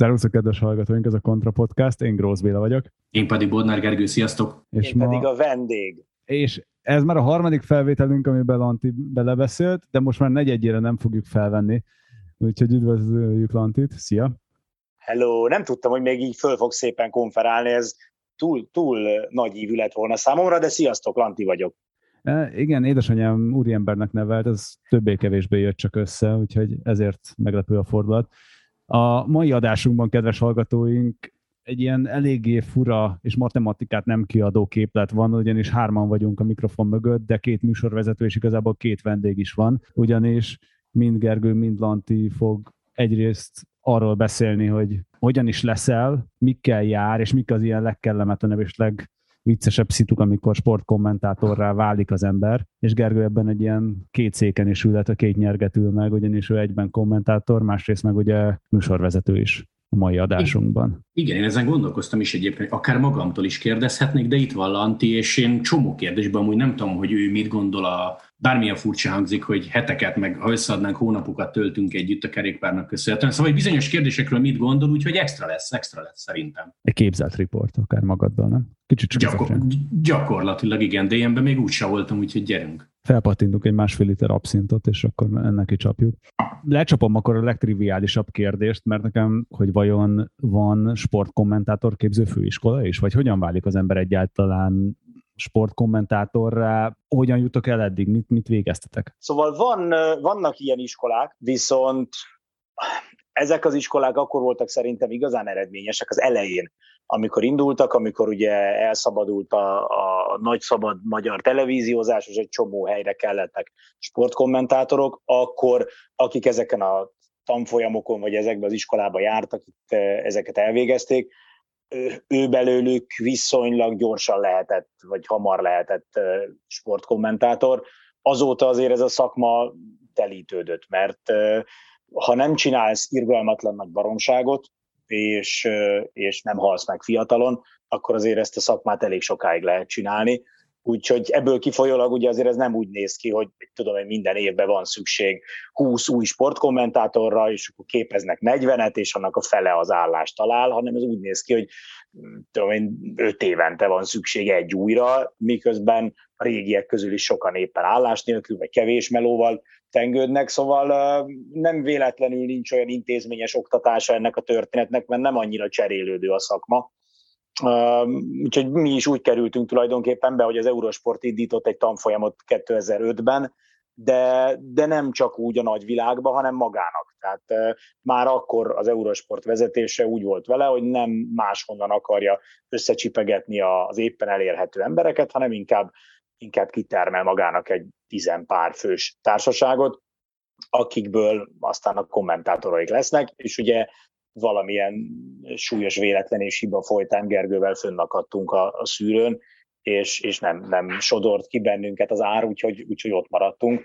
Szervusztok, kedves hallgatóink, ez a Kontra Podcast, én Grósz Béla vagyok. Én pedig Bodnár Gergő, sziasztok! És én ma... pedig a vendég. És ez már a harmadik felvételünk, amiben Lanti belebeszélt, de most már negyedjére nem fogjuk felvenni. Úgyhogy üdvözlőjük Lantit, szia! Hello, nem tudtam, hogy még így föl fog szépen konferálni, ez túl, túl nagy ívű lett volna számomra, de sziasztok, Lanti vagyok. E, igen, édesanyám úriembernek nevelt, ez többé-kevésbé jött csak össze, úgyhogy ezért meglepő a fordulat. A mai adásunkban, kedves hallgatóink, egy ilyen eléggé fura és matematikát nem kiadó képlet van, ugyanis hárman vagyunk a mikrofon mögött, de két műsorvezető és igazából két vendég is van, ugyanis mind Gergő, mind Lanti fog egyrészt arról beszélni, hogy hogyan is leszel, mikkel jár, és mik az ilyen legkellemetlenebb és leg viccesebb szituk, amikor sportkommentátorrá válik az ember, és Gergő ebben egy ilyen két széken is ült, a két nyergetül meg, ugyanis ő egyben kommentátor, másrészt meg ugye műsorvezető is a mai adásunkban. Igen, én ezen gondolkoztam is egyébként, akár magamtól is kérdezhetnék, de itt van Lanti, és én csomó kérdésben amúgy nem tudom, hogy ő mit gondol a bármilyen furcsa hangzik, hogy heteket, meg ha összeadnánk, hónapokat töltünk együtt a kerékpárnak köszönhetően. Szóval, hogy bizonyos kérdésekről mit gondol, úgyhogy extra lesz, extra lesz szerintem. Egy képzelt riport akár magaddal, nem? Kicsit csak Gyakor- Gyakorlatilag igen, de ilyenben még úgy voltam, úgyhogy gyerünk. Felpattintunk egy másfél liter abszintot, és akkor ennek csapjuk. Lecsapom akkor a legtriviálisabb kérdést, mert nekem, hogy vajon van sportkommentátor képző főiskola is, vagy hogyan válik az ember egyáltalán sportkommentátorra, hogyan jutok el eddig, mit, mit végeztetek? Szóval van, vannak ilyen iskolák, viszont ezek az iskolák akkor voltak szerintem igazán eredményesek az elején, amikor indultak, amikor ugye elszabadult a, a nagy szabad magyar televíziózás, és egy csomó helyre kellettek sportkommentátorok, akkor akik ezeken a tanfolyamokon, vagy ezekben az iskolába jártak, itt ezeket elvégezték, ő belőlük viszonylag gyorsan lehetett, vagy hamar lehetett sportkommentátor. Azóta azért ez a szakma telítődött, mert ha nem csinálsz irgalmatlan nagy baromságot, és, és nem halsz meg fiatalon, akkor azért ezt a szakmát elég sokáig lehet csinálni. Úgyhogy ebből kifolyólag ugye azért ez nem úgy néz ki, hogy tudom hogy minden évben van szükség 20 új sportkommentátorra, és akkor képeznek 40-et, és annak a fele az állást talál, hanem ez úgy néz ki, hogy tudom én, 5 évente van szükség egy újra, miközben a régiek közül is sokan éppen állás nélkül, vagy kevés melóval tengődnek, szóval nem véletlenül nincs olyan intézményes oktatása ennek a történetnek, mert nem annyira cserélődő a szakma Úgyhogy mi is úgy kerültünk tulajdonképpen be, hogy az Eurosport indított egy tanfolyamot 2005-ben, de, de nem csak úgy a nagyvilágban, hanem magának. Tehát már akkor az Eurosport vezetése úgy volt vele, hogy nem máshonnan akarja összecsipegetni az éppen elérhető embereket, hanem inkább, inkább kitermel magának egy tizenpár fős társaságot, akikből aztán a kommentátoraik lesznek, és ugye valamilyen súlyos véletlen és hiba folytán Gergővel fönnakadtunk a, a szűrőn, és, és nem, nem sodort ki bennünket az ár, úgyhogy, úgyhogy ott maradtunk.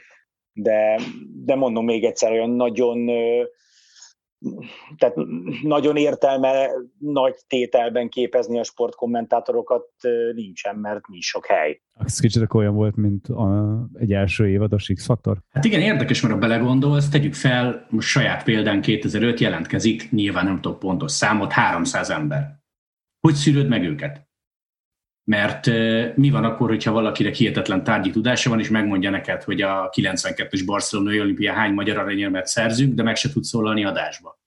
De, de mondom még egyszer, olyan nagyon tehát nagyon értelme nagy tételben képezni a sportkommentátorokat nincsen, mert nincs sok hely. Ez kicsit olyan volt, mint a, egy első évad a Six Factor? Hát igen, érdekes, mert ha belegondolsz, tegyük fel, most saját példán 2005 jelentkezik, nyilván nem tudok pontos számot, 300 ember. Hogy szűröd meg őket? Mert mi van akkor, hogyha valakinek hihetetlen tárgyi tudása van, és megmondja neked, hogy a 92-es Barcelonai olimpia hány magyar aranyérmet szerzünk, de meg se tud szólalni adásba.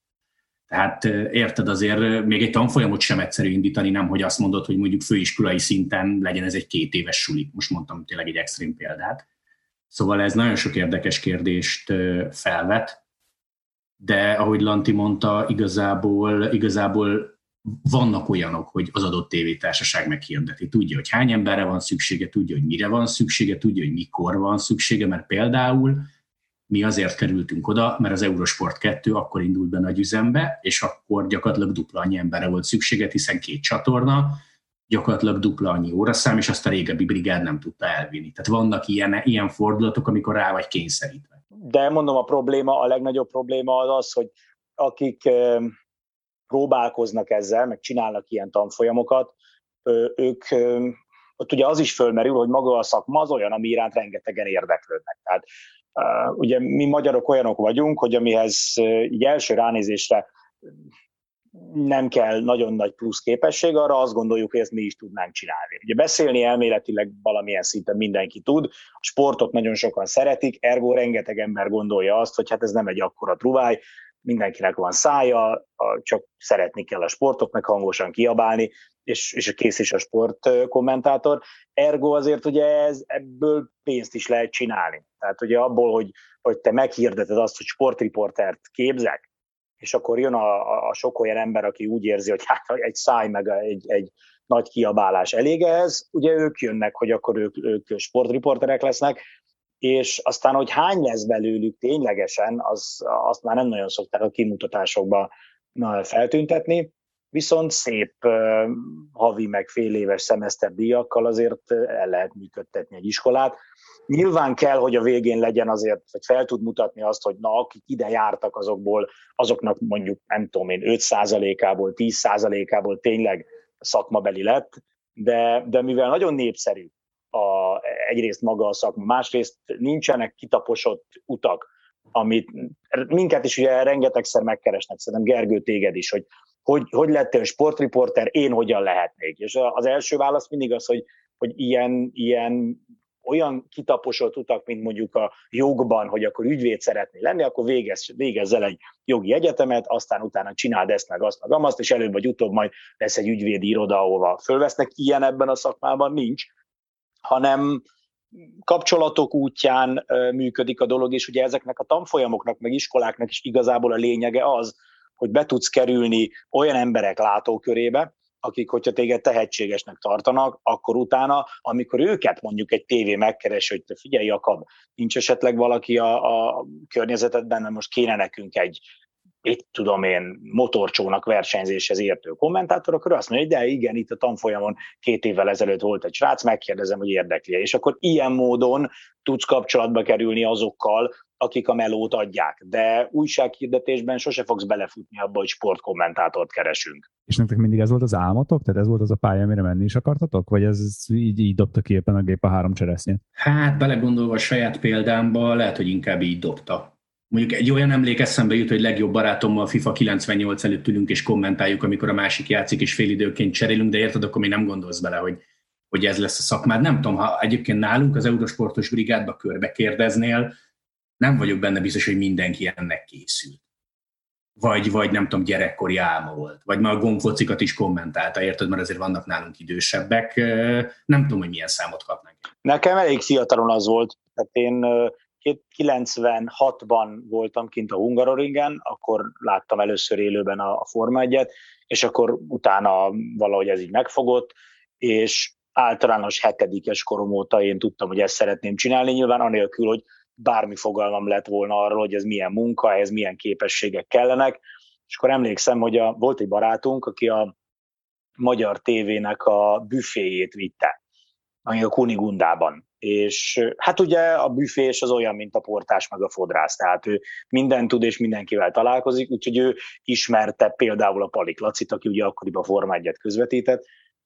Tehát érted azért, még egy tanfolyamot sem egyszerű indítani, nem hogy azt mondod, hogy mondjuk főiskolai szinten legyen ez egy két éves suli. Most mondtam tényleg egy extrém példát. Szóval ez nagyon sok érdekes kérdést felvet, de ahogy Lanti mondta, igazából, igazából vannak olyanok, hogy az adott tévétársaság meghirdeti. Tudja, hogy hány emberre van szüksége, tudja, hogy mire van szüksége, tudja, hogy mikor van szüksége, mert például mi azért kerültünk oda, mert az Eurosport 2 akkor indult be nagy üzembe, és akkor gyakorlatilag dupla annyi emberre volt szüksége, hiszen két csatorna, gyakorlatilag dupla annyi óraszám, és azt a régebbi brigád nem tudta elvinni. Tehát vannak ilyen, ilyen fordulatok, amikor rá vagy kényszerítve. De mondom, a probléma, a legnagyobb probléma az az, hogy akik próbálkoznak ezzel, meg csinálnak ilyen tanfolyamokat, ők ott ugye az is fölmerül, hogy maga a szakma az olyan, ami iránt rengetegen érdeklődnek. Tehát ugye mi magyarok olyanok vagyunk, hogy amihez így első ránézésre nem kell nagyon nagy plusz képesség, arra azt gondoljuk, hogy ezt mi is tudnánk csinálni. Ugye beszélni elméletileg valamilyen szinten mindenki tud, a sportot nagyon sokan szeretik, ergo rengeteg ember gondolja azt, hogy hát ez nem egy akkora truváj, mindenkinek van szája, csak szeretni kell a sportot, meg hangosan kiabálni, és, és kész is a sport kommentátor. Ergo azért ugye ez, ebből pénzt is lehet csinálni. Tehát ugye abból, hogy, hogy te meghirdeted azt, hogy sportriportert képzek, és akkor jön a, a, a sok olyan ember, aki úgy érzi, hogy hát egy száj meg egy, egy nagy kiabálás elég ehhez, ugye ők jönnek, hogy akkor ők, ők sportriporterek lesznek, és aztán, hogy hány lesz belőlük ténylegesen, az, azt már nem nagyon szokták a kimutatásokban feltüntetni, viszont szép havi meg fél éves szemeszter díjakkal azért el lehet működtetni egy iskolát. Nyilván kell, hogy a végén legyen azért, hogy fel tud mutatni azt, hogy na, akik ide jártak azokból, azoknak mondjuk, nem tudom én, 5%-ából, 10%-ából tényleg szakmabeli lett, de, de mivel nagyon népszerű a, egyrészt maga a szakma, másrészt nincsenek kitaposott utak, amit minket is ugye rengetegszer megkeresnek, szerintem Gergő téged is, hogy hogy, hogy lettél sportriporter, én hogyan lehetnék. És az első válasz mindig az, hogy, hogy ilyen, ilyen olyan kitaposott utak, mint mondjuk a jogban, hogy akkor ügyvéd szeretné lenni, akkor végez, végezzel egy jogi egyetemet, aztán utána csináld ezt, meg azt, meg amazt, és előbb vagy utóbb majd lesz egy ügyvédi iroda, ahova fölvesznek. Ilyen ebben a szakmában nincs, hanem kapcsolatok útján működik a dolog, és ugye ezeknek a tanfolyamoknak, meg iskoláknak is igazából a lényege az, hogy be tudsz kerülni olyan emberek látókörébe, akik, hogyha téged tehetségesnek tartanak, akkor utána, amikor őket mondjuk egy tévé megkeres, hogy te figyelj, Jakab, nincs esetleg valaki a, a környezetedben, mert most kéne nekünk egy itt tudom én, motorcsónak versenyzéshez értő kommentátor, akkor azt mondja, hogy de igen, itt a tanfolyamon két évvel ezelőtt volt egy srác, megkérdezem, hogy érdekli És akkor ilyen módon tudsz kapcsolatba kerülni azokkal, akik a melót adják. De újsághirdetésben sose fogsz belefutni abba, hogy sportkommentátort keresünk. És nektek mindig ez volt az álmotok? Tehát ez volt az a pálya, amire menni is akartatok? Vagy ez így, így dobta ki éppen a gép a három cseresznyét? Hát belegondolva a saját példámba, lehet, hogy inkább így dobta mondjuk egy olyan emlék eszembe jut, hogy legjobb barátommal FIFA 98 előtt ülünk és kommentáljuk, amikor a másik játszik, és félidőként cserélünk, de érted, akkor még nem gondolsz bele, hogy, hogy ez lesz a szakmád. Nem tudom, ha egyébként nálunk az Eurosportos brigádba körbe kérdeznél, nem vagyok benne biztos, hogy mindenki ennek készült. Vagy, vagy nem tudom, gyerekkori álma volt. Vagy már a gombfocikat is kommentálta, érted, mert azért vannak nálunk idősebbek. Nem tudom, hogy milyen számot kapnak. Nekem elég fiatalon az volt. Tehát én 96-ban voltam kint a Hungaroringen, akkor láttam először élőben a, a Forma 1 és akkor utána valahogy ez így megfogott, és általános hetedikes korom óta én tudtam, hogy ezt szeretném csinálni, nyilván anélkül, hogy bármi fogalmam lett volna arról, hogy ez milyen munka, ez milyen képességek kellenek, és akkor emlékszem, hogy a, volt egy barátunk, aki a magyar tévének a büféjét vitte, ami a Kunigundában és hát ugye a büfés az olyan, mint a portás meg a fodrász, tehát ő minden tud és mindenkivel találkozik, úgyhogy ő ismerte például a Palik Lacit, aki ugye akkoriban Forma 1 közvetített,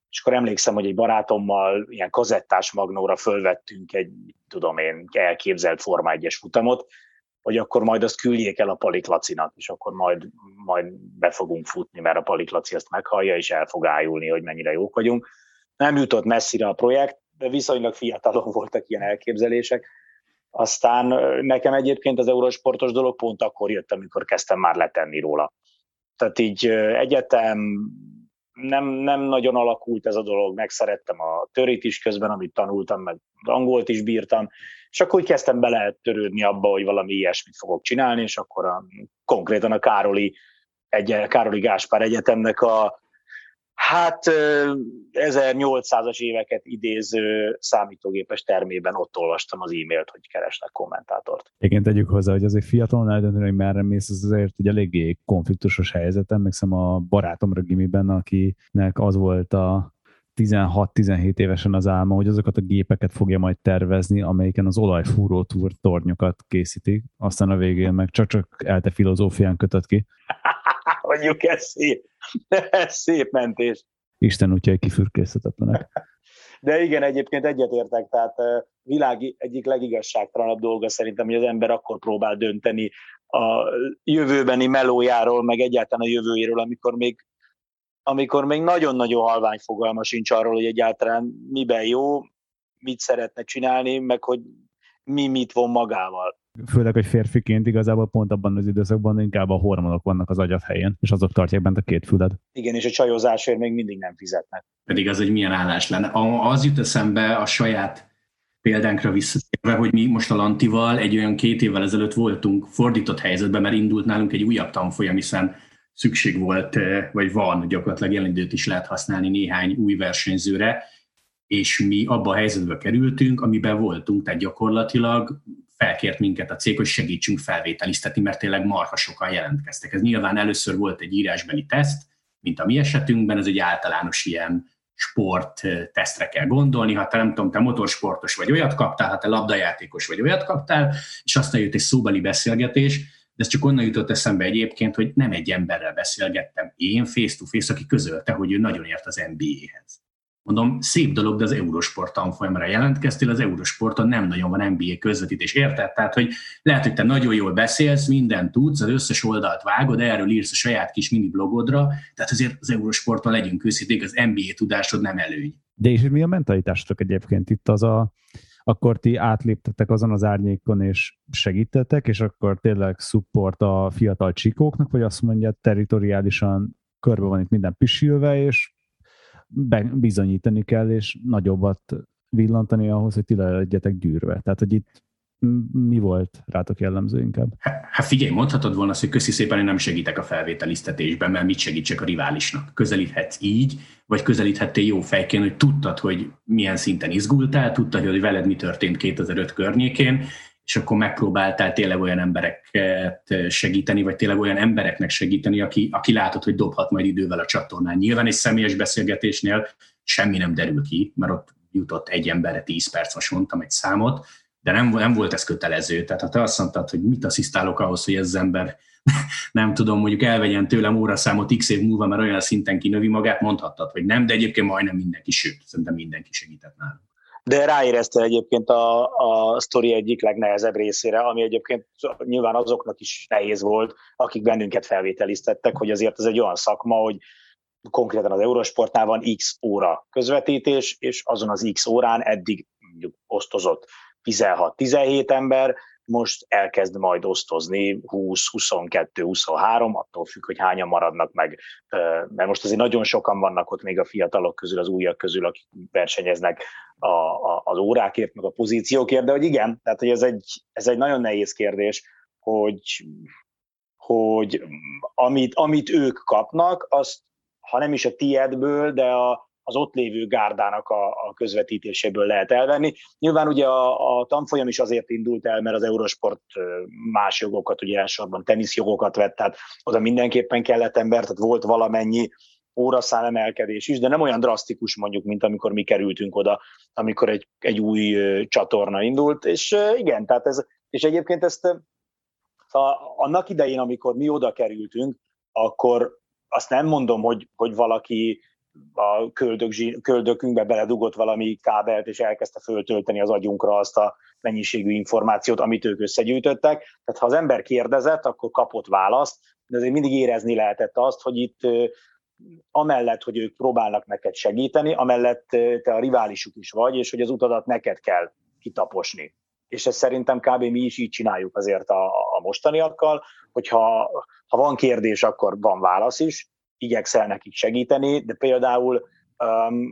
és akkor emlékszem, hogy egy barátommal ilyen kazettás magnóra fölvettünk egy, tudom én, elképzelt Forma 1 futamot, hogy akkor majd azt küldjék el a Palik Lacinak, és akkor majd, majd be fogunk futni, mert a Palik Laci ezt meghallja, és el fog ájulni, hogy mennyire jók vagyunk. Nem jutott messzire a projekt, viszonylag fiatalon voltak ilyen elképzelések. Aztán nekem egyébként az eurósportos dolog pont akkor jött, amikor kezdtem már letenni róla. Tehát így egyetem, nem, nem nagyon alakult ez a dolog, megszerettem a törit is közben, amit tanultam, meg angolt is bírtam, és akkor úgy kezdtem bele törődni abba, hogy valami ilyesmit fogok csinálni, és akkor a, konkrétan a Károli, egy, Károli Gáspár Egyetemnek a Hát 1800-as éveket idéző számítógépes termében ott olvastam az e-mailt, hogy keresnek kommentátort. Igen, tegyük hozzá, hogy azért fiatalon eldönteni, hogy merre mész, az azért egy eléggé konfliktusos helyzet. Emlékszem a barátomra gimiben, akinek az volt a 16-17 évesen az álma, hogy azokat a gépeket fogja majd tervezni, amelyiken az olajfúró tornyokat készítik, aztán a végén meg csak-csak elte filozófián kötött ki. Mondjuk ez szép. ez szép mentés. Isten útjai kifürkészhetetlenek. De igen, egyébként egyetértek, tehát világ egyik legigazságtalanabb dolga szerintem, hogy az ember akkor próbál dönteni a jövőbeni melójáról, meg egyáltalán a jövőjéről, amikor még amikor még nagyon-nagyon halvány fogalma sincs arról, hogy egyáltalán miben jó, mit szeretne csinálni, meg hogy mi mit von magával. Főleg, hogy férfiként igazából pont abban az időszakban inkább a hormonok vannak az agyat helyén, és azok tartják bent a két füled. Igen, és a csajozásért még mindig nem fizetnek. Pedig az egy milyen állás lenne. Az jut eszembe a saját példánkra visszatérve, hogy mi most a Lantival egy olyan két évvel ezelőtt voltunk fordított helyzetben, mert indult nálunk egy újabb tanfolyam, hiszen szükség volt, eh, vagy van, gyakorlatilag jelenidőt is lehet használni néhány új versenyzőre, és mi abba a helyzetbe kerültünk, amiben voltunk, tehát gyakorlatilag felkért minket a cég, hogy segítsünk felvételiztetni, mert tényleg marha sokan jelentkeztek. Ez nyilván először volt egy írásbeli teszt, mint a mi esetünkben, ez egy általános ilyen sport tesztre kell gondolni, ha te nem tudom, te motorsportos vagy olyat kaptál, ha te labdajátékos vagy olyat kaptál, és aztán jött egy szóbeli beszélgetés, de ez csak onnan jutott eszembe egyébként, hogy nem egy emberrel beszélgettem én face-to-face, aki közölte, hogy ő nagyon ért az NBA-hez. Mondom, szép dolog, de az Eurosport tanfolyamra jelentkeztél, az Eurosporton nem nagyon van NBA közvetítés, érted? Tehát, hogy lehet, hogy te nagyon jól beszélsz, mindent tudsz, az összes oldalt vágod, erről írsz a saját kis mini blogodra, tehát azért az Eurosporton legyünk őszinték, az NBA tudásod nem előny. De és mi a mentalitásotok egyébként itt az a, akkor ti átléptetek azon az árnyékon, és segítettek, és akkor tényleg support a fiatal csikóknak, vagy azt mondja, territoriálisan körbe van itt minden pisilve, és bizonyítani kell, és nagyobbat villantani ahhoz, hogy ti le legyetek gyűrve. Tehát, hogy itt mi volt rátok jellemző inkább? Hát figyelj, mondhatod volna azt, hogy köszi szépen, hogy nem segítek a felvételiztetésben, mert mit segítsek a riválisnak. Közelíthetsz így, vagy közelíthettél jó fejként, hogy tudtad, hogy milyen szinten izgultál, tudtad, hogy veled mi történt 2005 környékén, és akkor megpróbáltál tényleg olyan embereket segíteni, vagy tényleg olyan embereknek segíteni, aki, aki látod, hogy dobhat majd idővel a csatornán. Nyilván egy személyes beszélgetésnél semmi nem derül ki, mert ott jutott egy emberre 10 perc, most mondtam egy számot, de nem, nem volt ez kötelező. Tehát ha te azt mondtad, hogy mit asszisztálok ahhoz, hogy ez az ember nem tudom, mondjuk elvegyen tőlem óraszámot x év múlva, mert olyan szinten kinövi magát, mondhattad, hogy nem, de egyébként majdnem mindenki, sőt, szerintem mindenki segített nálunk de ráérezte egyébként a, a sztori egyik legnehezebb részére, ami egyébként nyilván azoknak is nehéz volt, akik bennünket felvételiztettek, hogy azért ez egy olyan szakma, hogy konkrétan az Eurosportnál van x óra közvetítés, és azon az x órán eddig mondjuk osztozott 16-17 ember, most elkezd majd osztozni 20, 22, 23, attól függ, hogy hányan maradnak meg, mert most azért nagyon sokan vannak ott még a fiatalok közül, az újak közül, akik versenyeznek a, a, az órákért, meg a pozíciókért, de hogy igen, tehát hogy ez egy, ez egy nagyon nehéz kérdés, hogy, hogy amit, amit ők kapnak, azt ha nem is a tiedből, de a, az ott lévő gárdának a, a közvetítéséből lehet elvenni. Nyilván ugye a, a tanfolyam is azért indult el, mert az Eurosport más jogokat, ugye elsősorban teniszjogokat vett, tehát oda mindenképpen kellett ember, tehát volt valamennyi óraszám emelkedés is, de nem olyan drasztikus mondjuk, mint amikor mi kerültünk oda, amikor egy, egy új csatorna indult, és igen, tehát ez, és egyébként ezt a, annak idején, amikor mi oda kerültünk, akkor azt nem mondom, hogy, hogy valaki a köldök, köldökünkbe beledugott valami kábelt, és elkezdte föltölteni az agyunkra azt a mennyiségű információt, amit ők összegyűjtöttek. Tehát ha az ember kérdezett, akkor kapott választ, de azért mindig érezni lehetett azt, hogy itt amellett, hogy ők próbálnak neked segíteni, amellett te a riválisuk is vagy, és hogy az utadat neked kell kitaposni. És ezt szerintem kb. mi is így csináljuk azért a, a mostaniakkal, hogyha ha van kérdés, akkor van válasz is, igyekszel nekik segíteni, de például um,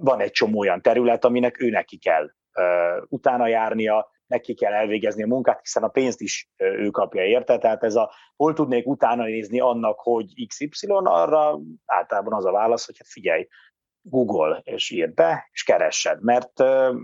van egy csomó olyan terület, aminek ő neki kell uh, utána járnia, neki kell elvégezni a munkát, hiszen a pénzt is ő kapja érte, tehát ez a hol tudnék utána nézni annak, hogy XY, arra általában az a válasz, hogy hát figyelj, Google, és írd be, és keressed, mert uh,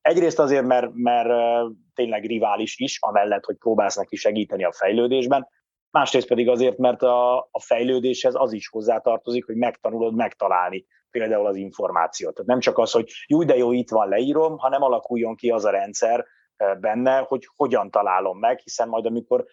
egyrészt azért, mert, mert uh, tényleg rivális is, amellett, hogy próbálsz neki segíteni a fejlődésben, másrészt pedig azért, mert a, a fejlődéshez az is hozzátartozik, hogy megtanulod megtalálni például az információt. Tehát nem csak az, hogy jó, de jó, itt van, leírom, hanem alakuljon ki az a rendszer benne, hogy hogyan találom meg, hiszen majd amikor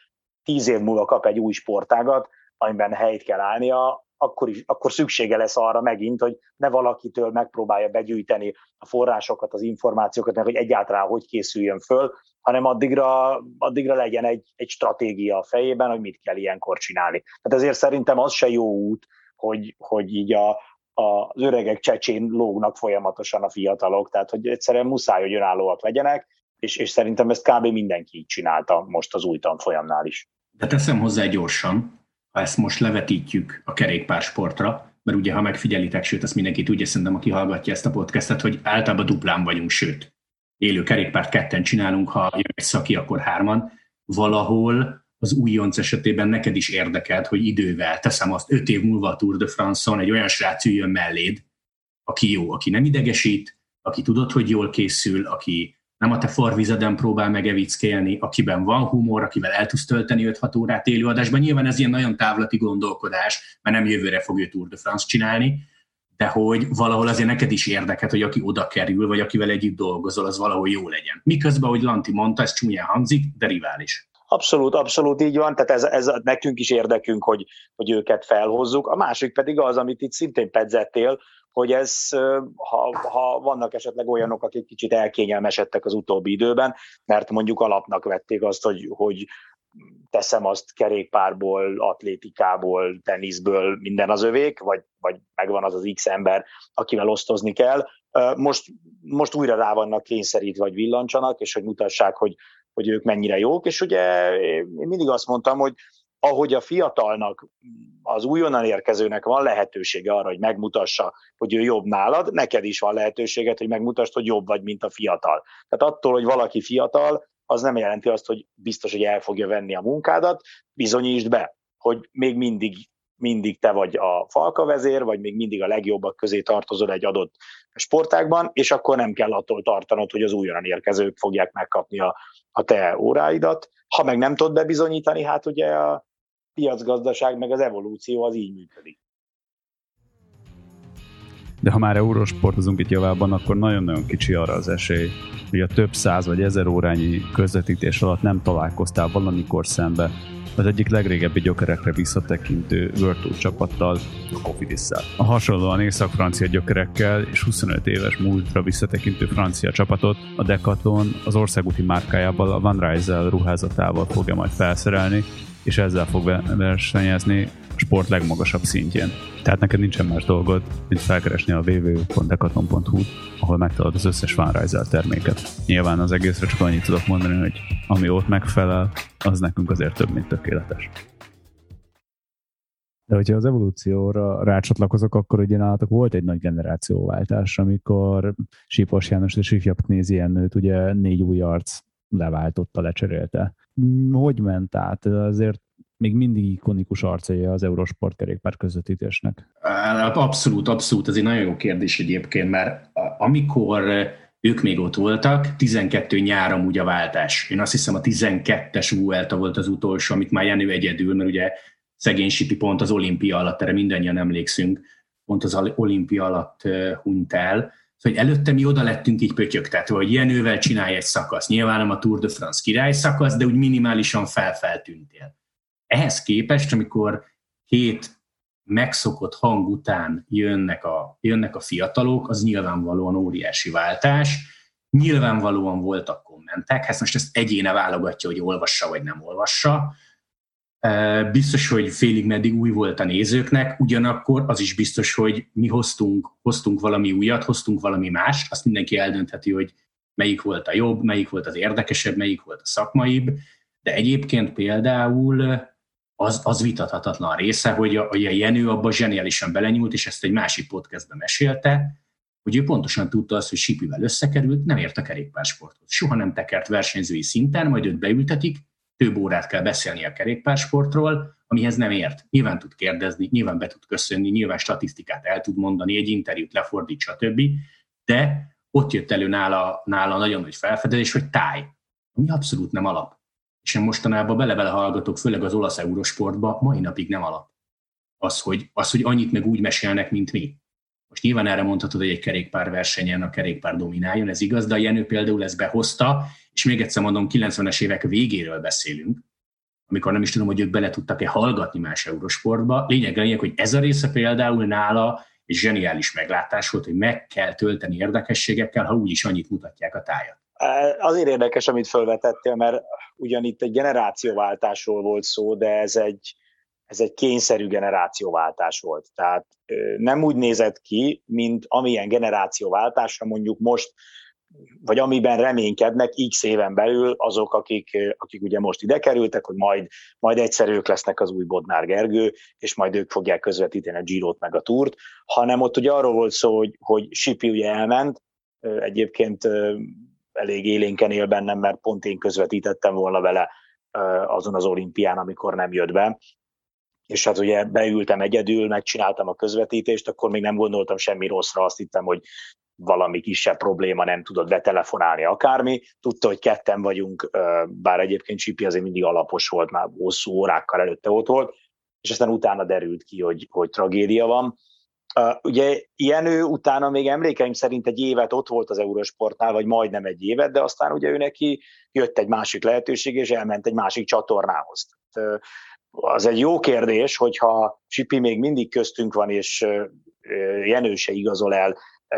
tíz év múlva kap egy új sportágat, amiben helyt kell állnia, akkor, is, akkor szüksége lesz arra megint, hogy ne valakitől megpróbálja begyűjteni a forrásokat, az információkat, meg hogy egyáltalán hogy készüljön föl, hanem addigra, addigra legyen egy, egy stratégia a fejében, hogy mit kell ilyenkor csinálni. Tehát ezért szerintem az se jó út, hogy, hogy így a, az öregek csecsén lógnak folyamatosan a fiatalok, tehát hogy egyszerűen muszáj, hogy önállóak legyenek, és, és szerintem ezt kb. mindenki így csinálta most az új tanfolyamnál is. De teszem hozzá gyorsan, ha ezt most levetítjük a kerékpársportra, mert ugye, ha megfigyelitek, sőt, ezt mindenki tudja, szerintem, aki hallgatja ezt a podcastet, hogy általában duplán vagyunk, sőt, élő kerékpárt ketten csinálunk, ha jön egy szaki, akkor hárman. Valahol az újonc esetében neked is érdekelt, hogy idővel, teszem azt, öt év múlva a Tour de France-on egy olyan srác üljön melléd, aki jó, aki nem idegesít, aki tudod, hogy jól készül, aki nem a te farvizeden próbál megevickélni, akiben van humor, akivel el tudsz tölteni 5-6 órát élőadásban. Nyilván ez ilyen nagyon távlati gondolkodás, mert nem jövőre fog ő Tour de France csinálni, de hogy valahol azért neked is érdeket, hogy aki oda kerül, vagy akivel együtt dolgozol, az valahol jó legyen. Miközben, hogy Lanti mondta, ez csúnyán hangzik, de rivális. Abszolút, abszolút így van, tehát ez, ez nekünk is érdekünk, hogy, hogy őket felhozzuk. A másik pedig az, amit itt szintén pedzettél, hogy ez, ha, ha vannak esetleg olyanok, akik kicsit elkényelmesedtek az utóbbi időben, mert mondjuk alapnak vették azt, hogy, hogy teszem azt kerékpárból, atlétikából, teniszből minden az övék, vagy, vagy megvan az az X ember, akivel osztozni kell. Most, most újra rá vannak kényszerítve, vagy villancsanak, és hogy mutassák, hogy, hogy ők mennyire jók, és ugye én mindig azt mondtam, hogy ahogy a fiatalnak, az újonnan érkezőnek van lehetősége arra, hogy megmutassa, hogy ő jobb nálad, neked is van lehetőséged, hogy megmutasd, hogy jobb vagy, mint a fiatal. Tehát attól, hogy valaki fiatal, az nem jelenti azt, hogy biztos, hogy el fogja venni a munkádat, bizonyítsd be, hogy még mindig, mindig te vagy a falka vezér, vagy még mindig a legjobbak közé tartozol egy adott sportágban, és akkor nem kell attól tartanod, hogy az újonnan érkezők fogják megkapni a, a te óráidat. Ha meg nem tudod bebizonyítani, hát ugye a piacgazdaság meg az evolúció az így működik. De ha már eurósportozunk itt javában, akkor nagyon-nagyon kicsi arra az esély, hogy a több száz vagy ezer órányi közvetítés alatt nem találkoztál valamikor szembe az egyik legrégebbi gyökerekre visszatekintő Tour csapattal, a Cofidis-szel. A hasonlóan észak-francia gyökerekkel és 25 éves múltra visszatekintő francia csapatot a Decathlon az országúti márkájával, a Van Rysel ruházatával fogja majd felszerelni, és ezzel fog versenyezni a sport legmagasabb szintjén. Tehát neked nincsen más dolgod, mint felkeresni a www.decathlon.hu, ahol megtalálod az összes Van terméket. Nyilván az egészre csak annyit tudok mondani, hogy ami ott megfelel, az nekünk azért több, mint tökéletes. De hogyha az evolúcióra rácsatlakozok, akkor ugye nálatok volt egy nagy generációváltás, amikor Sípos János és Ifjabb Knézi Ennőt ugye négy új arc leváltotta, lecserélte. Hogy ment át? Azért még mindig ikonikus arcai az Eurosport kerékpár közvetítésnek. Abszolút, abszolút. Ez egy nagyon jó kérdés egyébként, mert amikor ők még ott voltak, 12 nyár amúgy a váltás. Én azt hiszem a 12-es Vuelta volt az utolsó, amit már Jenő egyedül, mert ugye szegény Sipi pont az olimpia alatt, erre mindannyian emlékszünk, pont az olimpia alatt hunyt el. Szóval hogy előtte mi oda lettünk így pötyögtetve, hogy Jenővel csinálj egy szakasz. Nyilván nem a Tour de France király szakasz, de úgy minimálisan felfeltűntél. Ehhez képest, amikor két megszokott hang után jönnek a, jönnek a fiatalok, az nyilvánvalóan óriási váltás. Nyilvánvalóan voltak kommentek, hát most ezt egyéne válogatja, hogy olvassa vagy nem olvassa. Biztos, hogy félig meddig új volt a nézőknek, ugyanakkor az is biztos, hogy mi hoztunk, hoztunk valami újat, hoztunk valami mást, azt mindenki eldöntheti, hogy melyik volt a jobb, melyik volt az érdekesebb, melyik volt a szakmaibb, de egyébként például az, az vitathatatlan része, hogy a, a Jenő abban zseniálisan belenyúlt, és ezt egy másik podcastben mesélte, hogy ő pontosan tudta azt, hogy Sipivel összekerült, nem ért a kerékpársporthoz. Soha nem tekert versenyzői szinten, majd őt beültetik, több órát kell beszélni a kerékpársportról, amihez nem ért. Nyilván tud kérdezni, nyilván be tud köszönni, nyilván statisztikát el tud mondani, egy interjút lefordít, stb. De ott jött elő nála, nála nagyon nagy felfedezés, hogy táj, ami abszolút nem alap és én mostanában bele-bele hallgatok, főleg az olasz eurósportba, mai napig nem alap. Az hogy, az, hogy annyit meg úgy mesélnek, mint mi. Most nyilván erre mondhatod, hogy egy kerékpár versenyen a kerékpár domináljon, ez igaz, de a Jenő például ezt behozta, és még egyszer mondom, 90-es évek végéről beszélünk, amikor nem is tudom, hogy ők bele tudtak-e hallgatni más Eurosportba. Lényeg lényeg, hogy ez a része például nála egy zseniális meglátás volt, hogy meg kell tölteni érdekességekkel, ha úgyis annyit mutatják a tájat. Azért érdekes, amit felvetettél, mert ugyan itt egy generációváltásról volt szó, de ez egy, ez egy kényszerű generációváltás volt. Tehát nem úgy nézett ki, mint amilyen generációváltásra mondjuk most vagy amiben reménykednek x éven belül azok, akik, akik ugye most ide kerültek, hogy majd, majd egyszer ők lesznek az új Bodnár Gergő, és majd ők fogják közvetíteni a Girot meg a Túrt, hanem ott ugye arról volt szó, hogy, hogy Sipi ugye elment, egyébként elég élénken él bennem, mert pont én közvetítettem volna vele azon az olimpián, amikor nem jött be, és hát ugye beültem egyedül, megcsináltam a közvetítést, akkor még nem gondoltam semmi rosszra, azt hittem, hogy valami kisebb probléma, nem tudott betelefonálni akármi. Tudta, hogy ketten vagyunk, bár egyébként Csipi azért mindig alapos volt, már hosszú órákkal előtte ott volt, és aztán utána derült ki, hogy, hogy tragédia van. Ugye ő utána még emlékeim szerint egy évet ott volt az Eurosportnál, vagy majdnem egy évet, de aztán ugye ő neki jött egy másik lehetőség, és elment egy másik csatornához. Az egy jó kérdés, hogyha Csipi még mindig köztünk van, és Jenő se igazol el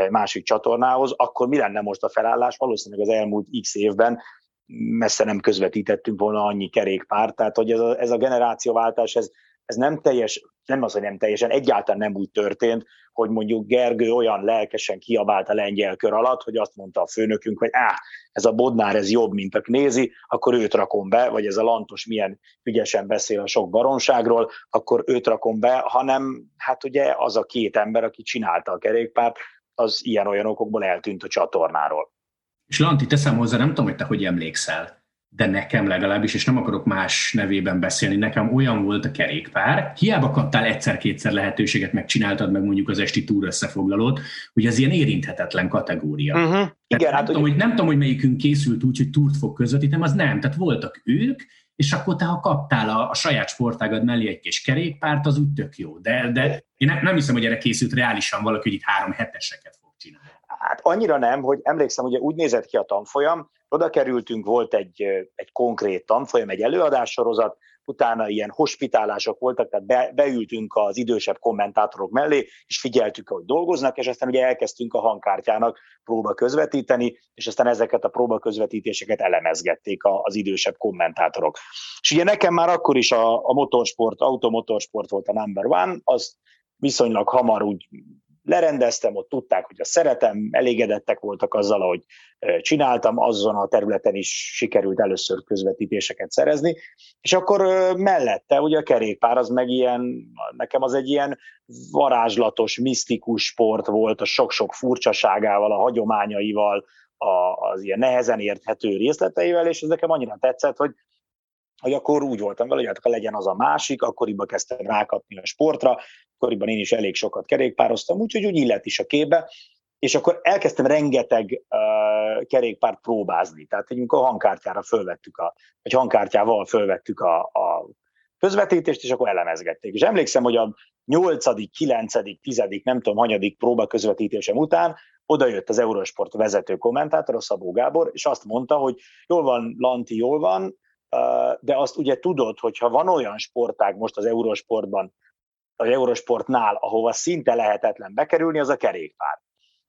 másik csatornához, akkor mi lenne most a felállás? Valószínűleg az elmúlt x évben messze nem közvetítettünk volna annyi kerékpárt, tehát hogy ez a, ez a generációváltás, ez, ez nem teljes, nem az, hogy nem teljesen, egyáltalán nem úgy történt, hogy mondjuk Gergő olyan lelkesen kiabált a lengyel kör alatt, hogy azt mondta a főnökünk, hogy áh, ez a Bodnár, ez jobb, mint a Knézi, akkor őt rakom be, vagy ez a Lantos milyen ügyesen beszél a sok baronságról, akkor őt rakom be, hanem hát ugye az a két ember, aki csinálta a kerékpárt, az ilyen-olyan okokból eltűnt a csatornáról. És Lanti, teszem hozzá, nem tudom, hogy te hogy emlékszel, de nekem legalábbis, és nem akarok más nevében beszélni, nekem olyan volt a kerékpár, hiába kaptál egyszer-kétszer lehetőséget, megcsináltad meg mondjuk az esti túr összefoglalót, hogy az ilyen érinthetetlen kategória. Uh-huh. Igen, nem, hát, tudom, hogy, nem tudom, hogy melyikünk készült úgy, hogy túrt fog közvetíteni, az nem. Tehát voltak ők, és akkor te, ha kaptál a, a saját sportágad mellé egy kis kerékpárt, az úgy tök jó. De, de én nem, nem hiszem, hogy erre készült reálisan valaki, hogy itt három heteseket fog csinálni. Hát annyira nem, hogy emlékszem, hogy úgy nézett ki a tanfolyam, oda kerültünk, volt egy, egy konkrét tanfolyam, egy előadássorozat, utána ilyen hospitálások voltak, tehát be, beültünk az idősebb kommentátorok mellé, és figyeltük, hogy dolgoznak, és aztán ugye elkezdtünk a hangkártyának próba közvetíteni, és aztán ezeket a próba közvetítéseket elemezgették az idősebb kommentátorok. És ugye nekem már akkor is a, a motorsport, automotorsport volt a number one, az viszonylag hamar úgy lerendeztem, ott tudták, hogy a szeretem, elégedettek voltak azzal, hogy csináltam, azon a területen is sikerült először közvetítéseket szerezni, és akkor mellette ugye a kerékpár az meg ilyen, nekem az egy ilyen varázslatos, misztikus sport volt a sok-sok furcsaságával, a hagyományaival, az ilyen nehezen érthető részleteivel, és ez nekem annyira tetszett, hogy hogy akkor úgy voltam vele, hogy hát legyen az a másik, akkoriban kezdtem rákapni a sportra, akkoriban én is elég sokat kerékpároztam, úgyhogy úgy illet is a képbe, és akkor elkezdtem rengeteg uh, kerékpárt próbázni. Tehát egy a hangkártyára fölvettük, a, vagy hangkártyával fölvettük a, a közvetítést, és akkor elemezgették. És emlékszem, hogy a 8., 9., 10., nem tudom, hanyadik próba közvetítésem után oda jött az Eurosport vezető kommentátor, a Szabó Gábor, és azt mondta, hogy jól van, Lanti, jól van, de azt ugye tudod, hogy ha van olyan sportág most az Eurosportban, az Eurosportnál, ahova szinte lehetetlen bekerülni, az a kerékpár.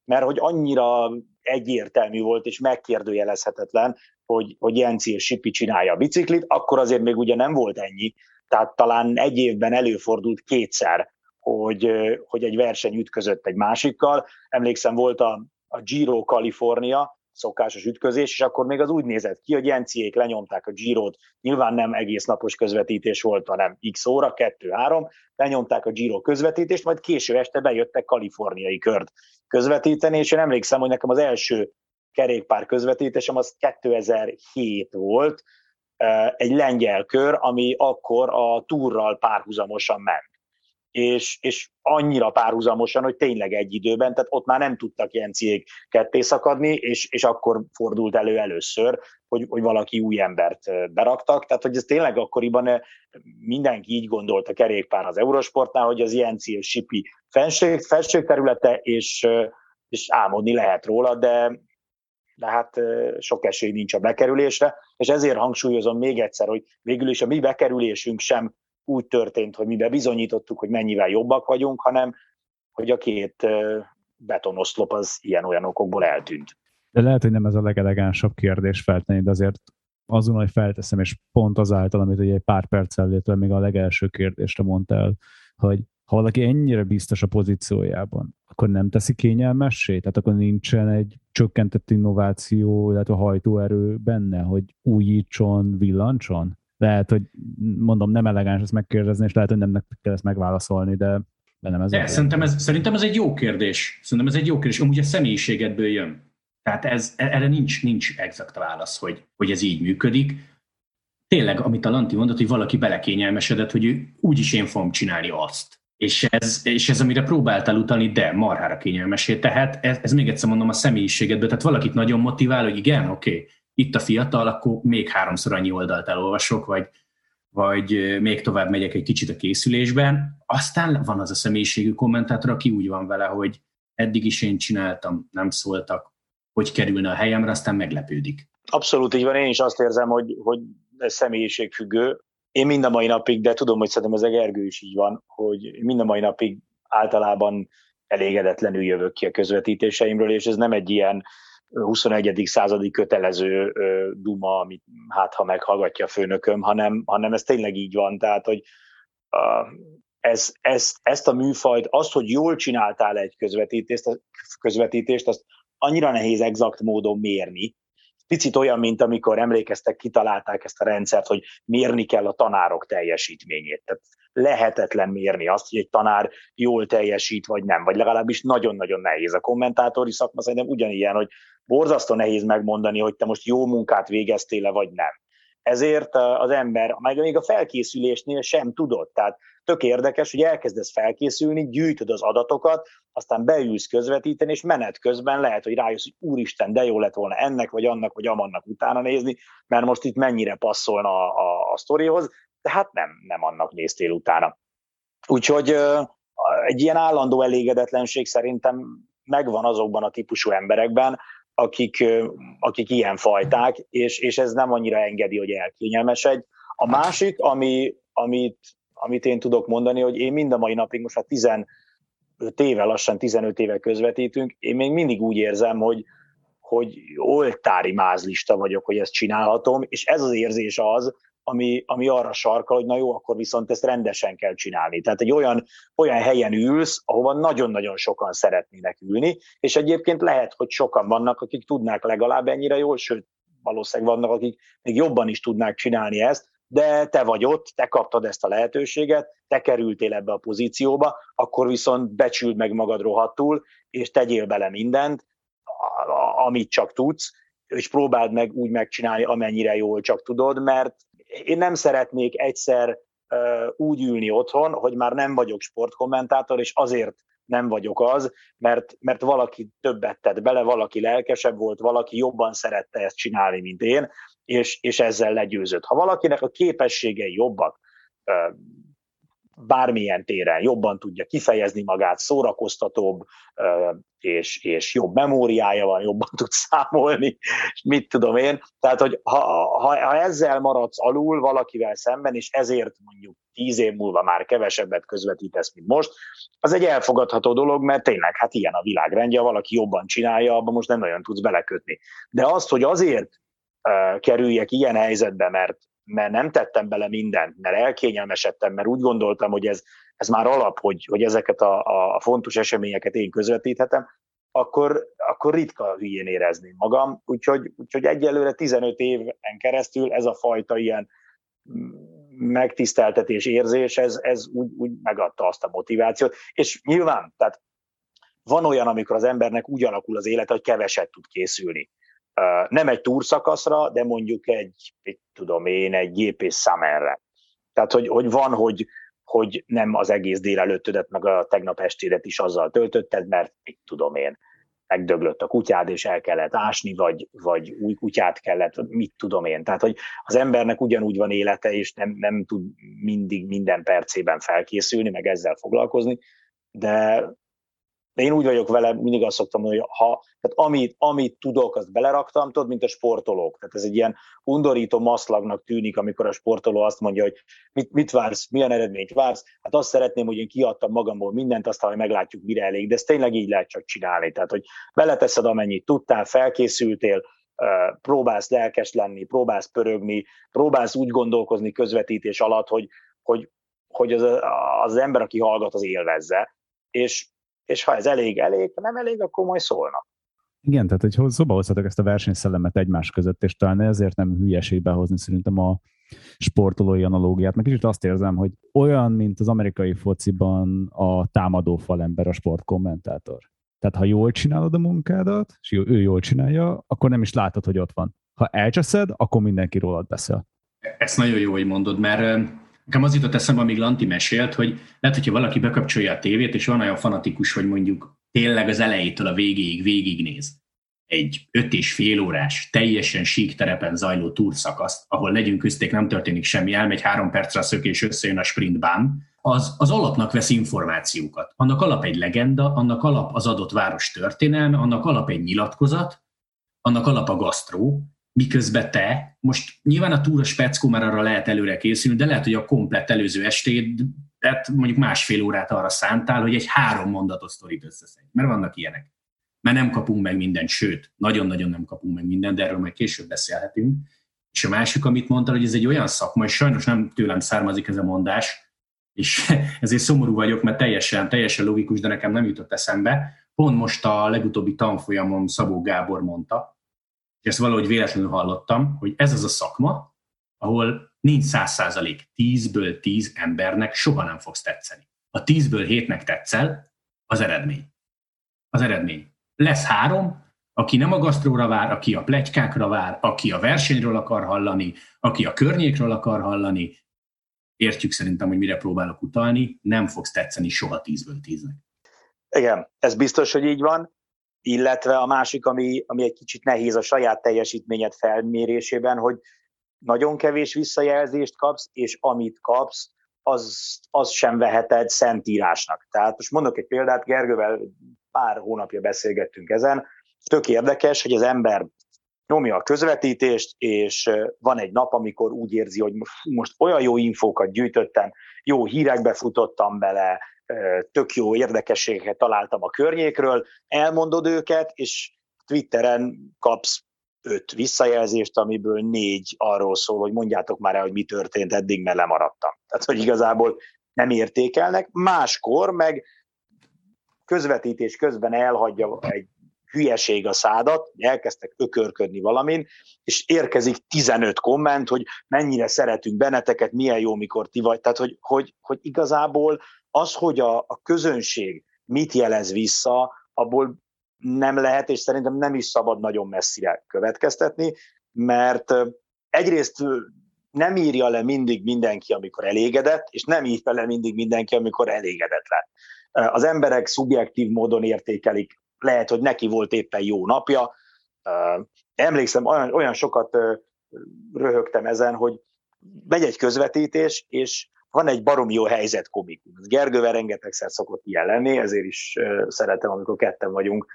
Mert hogy annyira egyértelmű volt és megkérdőjelezhetetlen, hogy, hogy Jenci és Sipi csinálja a biciklit, akkor azért még ugye nem volt ennyi, tehát talán egy évben előfordult kétszer, hogy, hogy egy verseny ütközött egy másikkal. Emlékszem, volt a, a Giro California, szokásos ütközés, és akkor még az úgy nézett ki, hogy Jenciék lenyomták a Girot, nyilván nem egész napos közvetítés volt, hanem x óra, kettő-három, lenyomták a Giro közvetítést, majd késő este bejöttek kaliforniai kört közvetíteni, és én emlékszem, hogy nekem az első kerékpár közvetítésem az 2007 volt, egy lengyel kör, ami akkor a túrral párhuzamosan ment és, és annyira párhuzamosan, hogy tényleg egy időben, tehát ott már nem tudtak Jenciék ketté szakadni, és, és akkor fordult elő először, hogy, hogy valaki új embert beraktak, tehát hogy ez tényleg akkoriban mindenki így gondolt a kerékpár az Eurosportnál, hogy az Jenci és Sipi fenség, felség területe, és, és álmodni lehet róla, de de hát sok esély nincs a bekerülésre, és ezért hangsúlyozom még egyszer, hogy végül is a mi bekerülésünk sem úgy történt, hogy mi bebizonyítottuk, hogy mennyivel jobbak vagyunk, hanem hogy a két betonoszlop az ilyen-olyan okokból eltűnt. De lehet, hogy nem ez a legelegánsabb kérdés feltenni, de azért azon, hogy felteszem, és pont azáltal, amit ugye egy pár perccel létve még a legelső kérdésre mondtál, hogy ha valaki ennyire biztos a pozíciójában, akkor nem teszi kényelmessé? Tehát akkor nincsen egy csökkentett innováció, illetve hajtóerő benne, hogy újítson, villancson? Lehet, hogy mondom, nem elegáns ezt megkérdezni, és lehet, hogy nem kell ezt megválaszolni, de, nem ez. De, szerintem, ez, szerintem ez egy jó kérdés. Szerintem ez egy jó kérdés. Amúgy a személyiségedből jön. Tehát ez, erre nincs, nincs exakt válasz, hogy, hogy ez így működik. Tényleg, amit a Lanti mondott, hogy valaki belekényelmesedett, hogy úgyis én fogom csinálni azt. És ez, és ez, amire próbáltál utalni, de marhára kényelmesé. Tehát ez, ez még egyszer mondom a személyiségedből. Tehát valakit nagyon motivál, hogy igen, oké, okay, itt a fiatal, akkor még háromszor annyi oldalt elolvasok, vagy, vagy még tovább megyek egy kicsit a készülésben. Aztán van az a személyiségű kommentátor, aki úgy van vele, hogy eddig is én csináltam, nem szóltak, hogy kerülne a helyemre, aztán meglepődik. Abszolút így van, én is azt érzem, hogy, hogy ez személyiségfüggő. Én mind a mai napig, de tudom, hogy szerintem az Egergő is így van, hogy mind a mai napig általában elégedetlenül jövök ki a közvetítéseimről, és ez nem egy ilyen 21. századi kötelező duma, amit hát ha meghallgatja a főnököm, hanem, hanem ez tényleg így van. Tehát, hogy ez, ez, ezt a műfajt, azt, hogy jól csináltál egy közvetítést, közvetítést, azt annyira nehéz exakt módon mérni. Picit olyan, mint amikor emlékeztek, kitalálták ezt a rendszert, hogy mérni kell a tanárok teljesítményét. Tehát lehetetlen mérni azt, hogy egy tanár jól teljesít, vagy nem, vagy legalábbis nagyon-nagyon nehéz. A kommentátori szakma szerintem ugyanilyen, hogy borzasztó nehéz megmondani, hogy te most jó munkát végeztél-e, vagy nem. Ezért az ember, meg még a felkészülésnél sem tudott. Tehát tök érdekes, hogy elkezdesz felkészülni, gyűjtöd az adatokat, aztán beülsz közvetíteni, és menet közben lehet, hogy rájössz, hogy úristen, de jó lett volna ennek, vagy annak, vagy amannak utána nézni, mert most itt mennyire passzolna a, a, a sztorihoz, de hát nem, nem annak néztél utána. Úgyhogy egy ilyen állandó elégedetlenség szerintem megvan azokban a típusú emberekben, akik, akik ilyen fajták, és, és ez nem annyira engedi, hogy elkényelmesedj. A másik, ami, amit, amit én tudok mondani, hogy én mind a mai napig, most már 15 éve, lassan 15 éve közvetítünk, én még mindig úgy érzem, hogy, hogy oltári mázlista vagyok, hogy ezt csinálhatom, és ez az érzés az, ami, ami arra sarkal, hogy na jó, akkor viszont ezt rendesen kell csinálni. Tehát egy olyan, olyan helyen ülsz, ahova nagyon-nagyon sokan szeretnének ülni, és egyébként lehet, hogy sokan vannak, akik tudnák legalább ennyire jól, sőt, valószínűleg vannak, akik még jobban is tudnák csinálni ezt, de te vagy ott, te kaptad ezt a lehetőséget, te kerültél ebbe a pozícióba, akkor viszont becsüld meg magad rohadtul, és tegyél bele mindent, amit csak tudsz, és próbáld meg úgy megcsinálni, amennyire jól csak tudod, mert én nem szeretnék egyszer úgy ülni otthon, hogy már nem vagyok sportkommentátor, és azért nem vagyok az, mert, mert valaki többet tett bele, valaki lelkesebb volt, valaki jobban szerette ezt csinálni, mint én, és, és ezzel legyőzött. Ha valakinek a képességei jobbak, bármilyen téren jobban tudja kifejezni magát, szórakoztatóbb, és, és jobb memóriája van, jobban tud számolni, és mit tudom én. Tehát, hogy ha, ha, ha ezzel maradsz alul valakivel szemben, és ezért mondjuk tíz év múlva már kevesebbet közvetítesz, mint most, az egy elfogadható dolog, mert tényleg hát ilyen a világrendje, valaki jobban csinálja, abban most nem nagyon tudsz belekötni. De azt, hogy azért kerüljek ilyen helyzetbe, mert mert nem tettem bele mindent, mert elkényelmesedtem, mert úgy gondoltam, hogy ez, ez már alap, hogy, hogy ezeket a, a fontos eseményeket én közvetíthetem, akkor, akkor ritka hülyén érezném magam. Úgyhogy, úgyhogy egyelőre 15 éven keresztül ez a fajta ilyen megtiszteltetés érzés, ez, ez úgy, úgy megadta azt a motivációt. És nyilván, tehát van olyan, amikor az embernek úgy alakul az élet, hogy keveset tud készülni nem egy túrszakaszra, de mondjuk egy, egy tudom én, egy gépész summerre. Tehát, hogy, hogy van, hogy, hogy nem az egész délelőttödet, meg a tegnap estédet is azzal töltötted, mert mit tudom én, megdöglött a kutyád, és el kellett ásni, vagy, vagy új kutyát kellett, mit tudom én. Tehát, hogy az embernek ugyanúgy van élete, és nem, nem tud mindig minden percében felkészülni, meg ezzel foglalkozni, de de én úgy vagyok vele, mindig azt szoktam mondani, hogy ha, tehát amit, amit tudok, azt beleraktam, tudod, mint a sportolók. Tehát ez egy ilyen undorító maszlagnak tűnik, amikor a sportoló azt mondja, hogy mit, mit vársz, milyen eredményt vársz. Hát azt szeretném, hogy én kiadtam magamból mindent, aztán hogy meglátjuk, mire elég. De ezt tényleg így lehet csak csinálni. Tehát, hogy beleteszed, amennyit tudtál, felkészültél, próbálsz lelkes lenni, próbálsz pörögni, próbálsz úgy gondolkozni közvetítés alatt, hogy, hogy, hogy az, az ember, aki hallgat, az élvezze. És és ha ez elég, elég, ha nem elég, akkor majd szólnak. Igen, tehát hogy szóba hozhatok ezt a versenyszellemet egymás között, és talán ezért nem hülyeség behozni szerintem a sportolói analógiát, meg kicsit azt érzem, hogy olyan, mint az amerikai fociban a támadó falember, a sportkommentátor. Tehát ha jól csinálod a munkádat, és ő jól csinálja, akkor nem is látod, hogy ott van. Ha elcseszed, akkor mindenki rólad beszél. Ezt nagyon jó, hogy mondod, mert Nekem az jutott eszembe, amíg Lanti mesélt, hogy lehet, hogyha valaki bekapcsolja a tévét, és van olyan fanatikus, hogy mondjuk tényleg az elejétől a végéig végignéz egy öt és fél órás, teljesen sík terepen zajló túrszakaszt, ahol legyünk közték, nem történik semmi, elmegy három percre a szökés, összejön a sprintbán, az, az alapnak vesz információkat. Annak alap egy legenda, annak alap az adott város történelme, annak alap egy nyilatkozat, annak alap a gasztró, miközben te, most nyilván a túra speckó már arra lehet előre készülni, de lehet, hogy a komplett előző estét, tehát mondjuk másfél órát arra szántál, hogy egy három mondatos sztorit összeszedj. Mert vannak ilyenek. Mert nem kapunk meg mindent, sőt, nagyon-nagyon nem kapunk meg mindent, de erről majd később beszélhetünk. És a másik, amit mondtál, hogy ez egy olyan szakma, és sajnos nem tőlem származik ez a mondás, és ezért szomorú vagyok, mert teljesen, teljesen logikus, de nekem nem jutott eszembe. Pont most a legutóbbi tanfolyamon Szabó Gábor mondta, és ezt valahogy véletlenül hallottam, hogy ez az a szakma, ahol nincs száz százalék, tízből tíz embernek soha nem fogsz tetszeni. A tízből hétnek tetszel, az eredmény. Az eredmény. Lesz három, aki nem a gasztróra vár, aki a plegykákra vár, aki a versenyről akar hallani, aki a környékről akar hallani, értjük szerintem, hogy mire próbálok utalni, nem fogsz tetszeni soha tízből tíznek. Igen, ez biztos, hogy így van illetve a másik, ami, ami egy kicsit nehéz a saját teljesítményed felmérésében, hogy nagyon kevés visszajelzést kapsz, és amit kapsz, az, az sem veheted szentírásnak. Tehát most mondok egy példát, Gergővel pár hónapja beszélgettünk ezen, tök érdekes, hogy az ember nyomja a közvetítést, és van egy nap, amikor úgy érzi, hogy most olyan jó infókat gyűjtöttem, jó hírekbe futottam bele, tök jó érdekességeket találtam a környékről, elmondod őket, és Twitteren kapsz öt visszajelzést, amiből négy arról szól, hogy mondjátok már el, hogy mi történt eddig, mert lemaradtam. Tehát, hogy igazából nem értékelnek. Máskor meg közvetítés közben elhagyja egy hülyeség a szádat, elkezdtek ökörködni valamin, és érkezik 15 komment, hogy mennyire szeretünk benneteket, milyen jó, mikor ti vagy. Tehát, hogy, hogy, hogy igazából az, hogy a, a közönség mit jelez vissza, abból nem lehet, és szerintem nem is szabad nagyon messzire következtetni, mert egyrészt nem írja le mindig mindenki, amikor elégedett, és nem írja le mindig mindenki, amikor elégedetlen. Az emberek szubjektív módon értékelik, lehet, hogy neki volt éppen jó napja. Emlékszem, olyan, olyan sokat röhögtem ezen, hogy megy egy közvetítés, és van egy barom jó helyzet komikum. Gergővel rengetegszer szokott ilyen lenni, ezért is szeretem, amikor ketten vagyunk.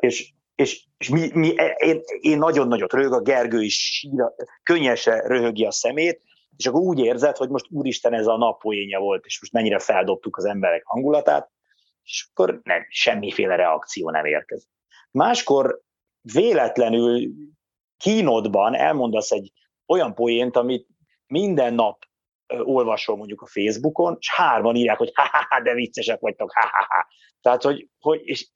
És és, és mi, mi, e, én, én nagyon nagyot röhög, a Gergő is síra, könnyesen röhögi a szemét, és akkor úgy érzed, hogy most úristen ez a nappoénja volt, és most mennyire feldobtuk az emberek hangulatát, és akkor nem, semmiféle reakció nem érkezik. Máskor véletlenül kínodban elmondasz egy olyan poént, amit minden nap olvasol mondjuk a Facebookon, és hárman írják, hogy ha de viccesek vagytok, ha Tehát, hogy, hogy és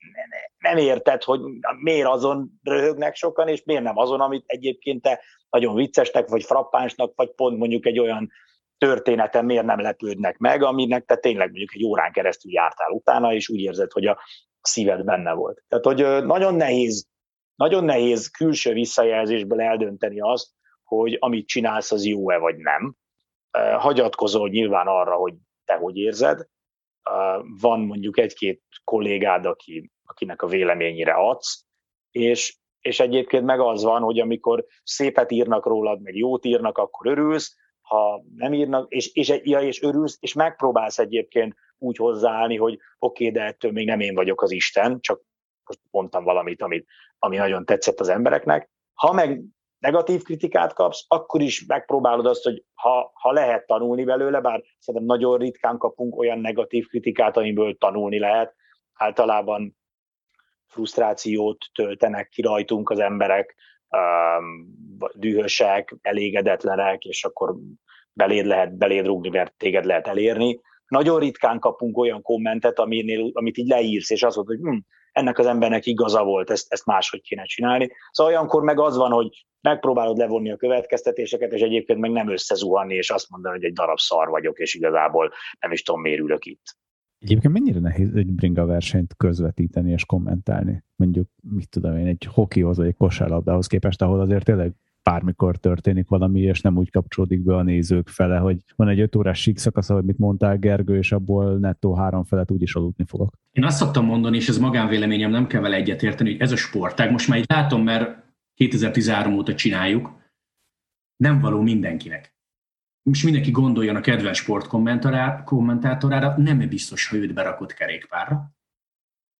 nem érted, hogy miért azon röhögnek sokan, és miért nem azon, amit egyébként te nagyon viccesnek, vagy frappánsnak, vagy pont mondjuk egy olyan történeten miért nem lepődnek meg, aminek te tényleg mondjuk egy órán keresztül jártál utána, és úgy érzed, hogy a szíved benne volt. Tehát, hogy nagyon nehéz, nagyon nehéz külső visszajelzésből eldönteni azt, hogy amit csinálsz, az jó-e vagy nem hagyatkozol nyilván arra, hogy te hogy érzed. Van mondjuk egy-két kollégád, aki, akinek a véleményére adsz, és, és egyébként meg az van, hogy amikor szépet írnak rólad, meg jót írnak, akkor örülsz, ha nem írnak, és, és, ja, és örülsz, és megpróbálsz egyébként úgy hozzáállni, hogy oké, okay, de ettől még nem én vagyok az Isten, csak most mondtam valamit, amit, ami nagyon tetszett az embereknek. Ha meg negatív kritikát kapsz, akkor is megpróbálod azt, hogy ha, ha lehet tanulni belőle, bár szerintem nagyon ritkán kapunk olyan negatív kritikát, amiből tanulni lehet. Általában frusztrációt töltenek ki rajtunk az emberek, dühösek, elégedetlenek, és akkor beléd lehet beléd rúgni, mert téged lehet elérni. Nagyon ritkán kapunk olyan kommentet, aminél, amit így leírsz, és azt mondod, hogy hm, ennek az embernek igaza volt, ezt, ezt máshogy kéne csinálni. Szóval olyankor meg az van, hogy megpróbálod levonni a következtetéseket, és egyébként meg nem összezuhanni, és azt mondani, hogy egy darab szar vagyok, és igazából nem is tudom, miért ülök itt. Egyébként mennyire nehéz egy bringa versenyt közvetíteni és kommentálni? Mondjuk, mit tudom én, egy hokihoz vagy egy kosárlabdához képest, ahol azért tényleg bármikor történik valami, és nem úgy kapcsolódik be a nézők fele, hogy van egy öt órás sík szakasz, ahogy mit mondtál, Gergő, és abból nettó három felet úgyis aludni fogok. Én azt szoktam mondani, és ez magánvéleményem, nem kell vele egyetérteni, hogy ez a sportág, most már így látom, mert 2013 óta csináljuk, nem való mindenkinek. Most mindenki gondoljon a kedvenc sportkommentátorára, nem biztos, ha őt berakott kerékpárra,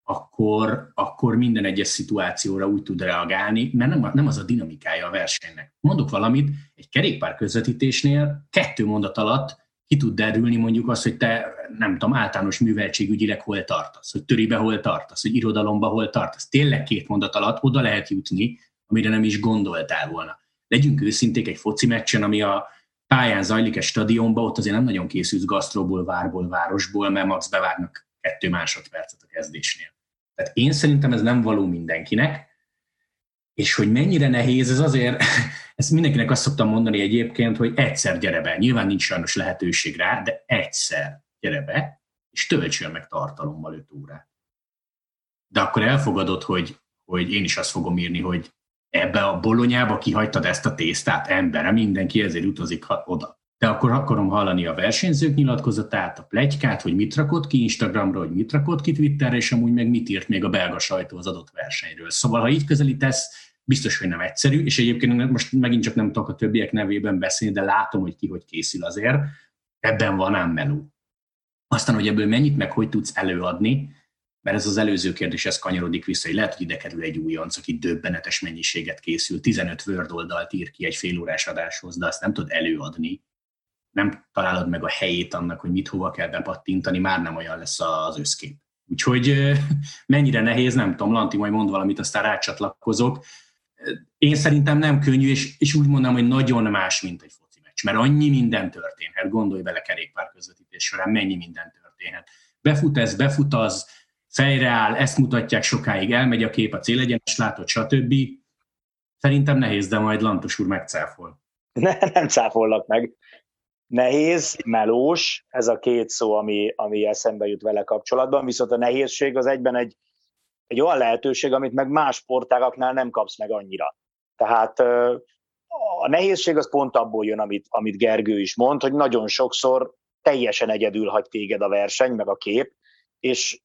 akkor, akkor minden egyes szituációra úgy tud reagálni, mert nem, nem az a dinamikája a versenynek. Mondok valamit, egy kerékpár közvetítésnél kettő mondat alatt ki tud derülni mondjuk azt, hogy te nem tudom, általános műveltségügyileg hol tartasz, hogy töribe hol tartasz, hogy irodalomba hol tartasz. Tényleg két mondat alatt oda lehet jutni, amire nem is gondoltál volna. Legyünk őszinték egy foci meccsen, ami a pályán zajlik egy stadionba, ott azért nem nagyon készülsz gasztróból, várból, városból, mert max bevágnak kettő másodpercet a kezdésnél. Tehát én szerintem ez nem való mindenkinek, és hogy mennyire nehéz, ez azért, ezt mindenkinek azt szoktam mondani egyébként, hogy egyszer gyere be. Nyilván nincs sajnos lehetőség rá, de egyszer gyere be, és töltsél meg tartalommal 5 órát. De akkor elfogadod, hogy, hogy én is azt fogom írni, hogy ebbe a bolonyába kihagytad ezt a tésztát, embere, mindenki ezért utazik oda de akkor akarom hallani a versenyzők nyilatkozatát, a plegykát, hogy mit rakott ki Instagramra, hogy mit rakott ki Twitterre, és amúgy meg mit írt még a belga sajtó az adott versenyről. Szóval, ha így közelítesz, biztos, hogy nem egyszerű, és egyébként most megint csak nem tudok a többiek nevében beszélni, de látom, hogy ki hogy készül azért, ebben van ám meló. Aztán, hogy ebből mennyit meg hogy tudsz előadni, mert ez az előző kérdés, ez kanyarodik vissza, hogy lehet, hogy ide kerül egy újonc, aki döbbenetes mennyiséget készül, 15 Word oldalt ír ki egy félórás adáshoz, de azt nem tud előadni, nem találod meg a helyét annak, hogy mit hova kell bepattintani, már nem olyan lesz az összkép. Úgyhogy mennyire nehéz, nem tudom, Lanti majd mond valamit, aztán rácsatlakozok. Én szerintem nem könnyű, és, és úgy mondom, hogy nagyon más, mint egy foci meccs, mert annyi minden történhet, gondolj bele kerékpár közvetítés során, mennyi minden történhet. Befut ez, befut az, fejreáll, ezt mutatják sokáig, elmegy a kép, a célegyenes látod, stb. Szerintem nehéz, de majd Lantos úr megcáfol. Ne, nem cáfollak meg nehéz, melós, ez a két szó, ami, ami eszembe jut vele kapcsolatban, viszont a nehézség az egyben egy, egy olyan lehetőség, amit meg más sportágaknál nem kapsz meg annyira. Tehát a nehézség az pont abból jön, amit, amit Gergő is mond, hogy nagyon sokszor teljesen egyedül hagy téged a verseny, meg a kép, és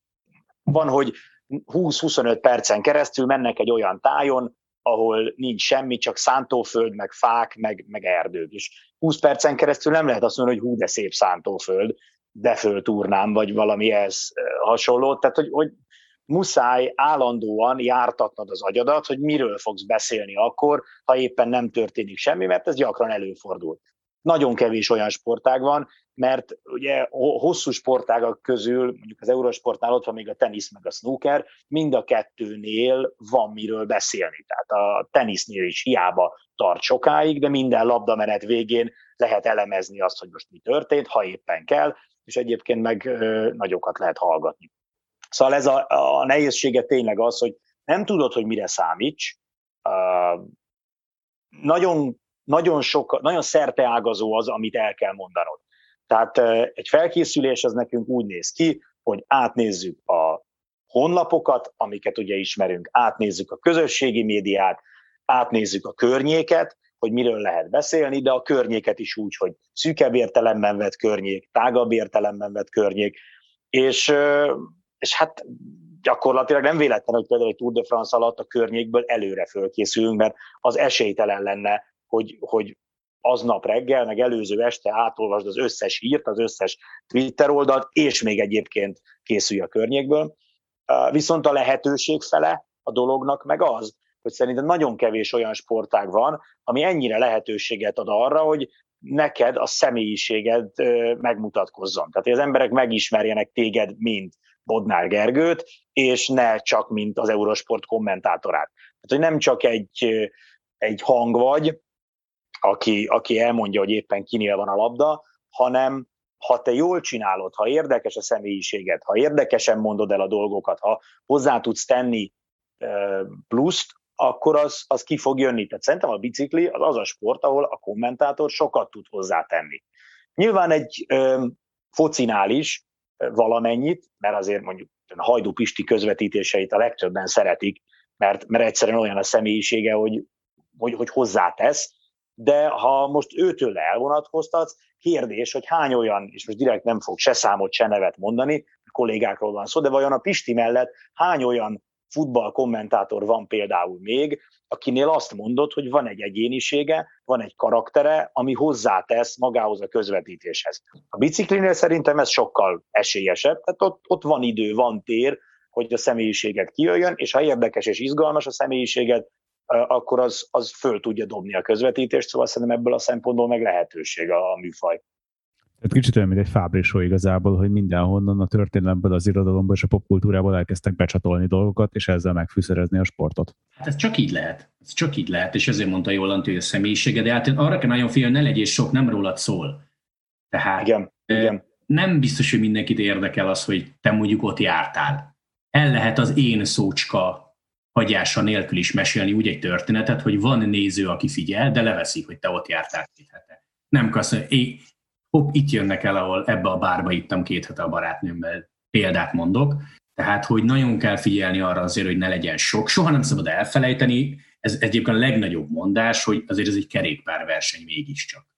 van, hogy 20-25 percen keresztül mennek egy olyan tájon, ahol nincs semmi, csak szántóföld, meg fák, meg, meg erdők. És 20 percen keresztül nem lehet azt mondani, hogy hú, de szép szántóföld, de föltúrnám, vagy valami ez hasonló. Tehát, hogy, hogy muszáj állandóan jártatnod az agyadat, hogy miről fogsz beszélni akkor, ha éppen nem történik semmi, mert ez gyakran előfordul. Nagyon kevés olyan sportág van, mert ugye hosszú sportágak közül, mondjuk az Eurosportnál ott van még a tenisz meg a snooker, mind a kettőnél van miről beszélni. Tehát a tenisznél is hiába tart sokáig, de minden labdamenet végén lehet elemezni azt, hogy most mi történt, ha éppen kell, és egyébként meg nagyokat lehet hallgatni. Szóval ez a, a nehézsége tényleg az, hogy nem tudod, hogy mire számíts, uh, nagyon, nagyon, sok, nagyon szerteágazó az, amit el kell mondanod. Tehát egy felkészülés az nekünk úgy néz ki, hogy átnézzük a honlapokat, amiket ugye ismerünk, átnézzük a közösségi médiát, átnézzük a környéket, hogy miről lehet beszélni, de a környéket is úgy, hogy szűkebb értelemben vett környék, tágabb értelemben vett környék, és, és hát gyakorlatilag nem véletlen, hogy például egy Tour de France alatt a környékből előre fölkészülünk, mert az esélytelen lenne, hogy, hogy aznap reggel, meg előző este átolvasd az összes hírt, az összes Twitter oldalt, és még egyébként készülj a környékből. Viszont a lehetőség fele a dolognak meg az, hogy szerintem nagyon kevés olyan sportág van, ami ennyire lehetőséget ad arra, hogy neked a személyiséged megmutatkozzon. Tehát, hogy az emberek megismerjenek téged, mint Bodnár Gergőt, és ne csak mint az Eurosport kommentátorát. Tehát, hogy nem csak egy, egy hang vagy, aki, aki elmondja, hogy éppen kinél van a labda, hanem ha te jól csinálod, ha érdekes a személyiséged, ha érdekesen mondod el a dolgokat, ha hozzá tudsz tenni pluszt, akkor az, az ki fog jönni. Tehát szerintem a bicikli az az a sport, ahol a kommentátor sokat tud hozzátenni. Nyilván egy ö, focinál is valamennyit, mert azért mondjuk a Hajdú Pisti közvetítéseit a legtöbben szeretik, mert, mert egyszerűen olyan a személyisége, hogy, hogy, hogy hozzátesz, de ha most őtől elvonatkoztatsz, kérdés, hogy hány olyan, és most direkt nem fog se számot, se nevet mondani, kollégákról van szó, de vajon a Pisti mellett hány olyan futball kommentátor van például még, akinél azt mondod, hogy van egy egyénisége, van egy karaktere, ami hozzátesz magához a közvetítéshez. A biciklinél szerintem ez sokkal esélyesebb, tehát ott, ott van idő, van tér, hogy a személyiséget kijöjjön, és ha érdekes és izgalmas a személyiséget, akkor az, az föl tudja dobni a közvetítést, szóval szerintem ebből a szempontból meg lehetőség a, a műfaj. Tehát kicsit olyan, mint egy fábrisó igazából, hogy mindenhonnan a történelemből, az irodalomból és a popkultúrából elkezdtek becsatolni dolgokat, és ezzel megfűszerezni a sportot. Hát ez csak így lehet. Ez csak így lehet, és ezért mondta jól hogy a személyisége, de hát arra kell nagyon figyelni, ne legyél sok, nem rólad szól. Tehát igen, igen. nem biztos, hogy mindenkit érdekel az, hogy te mondjuk ott jártál. El lehet az én szócska hagyása nélkül is mesélni úgy egy történetet, hogy van néző, aki figyel, de leveszik, hogy te ott jártál két hete. Nem kasz, hopp, itt jönnek el, ahol ebbe a bárba ittam két hete a barátnőmmel, példát mondok. Tehát, hogy nagyon kell figyelni arra azért, hogy ne legyen sok. Soha nem szabad elfelejteni, ez egyébként a legnagyobb mondás, hogy azért ez egy kerékpárverseny mégiscsak.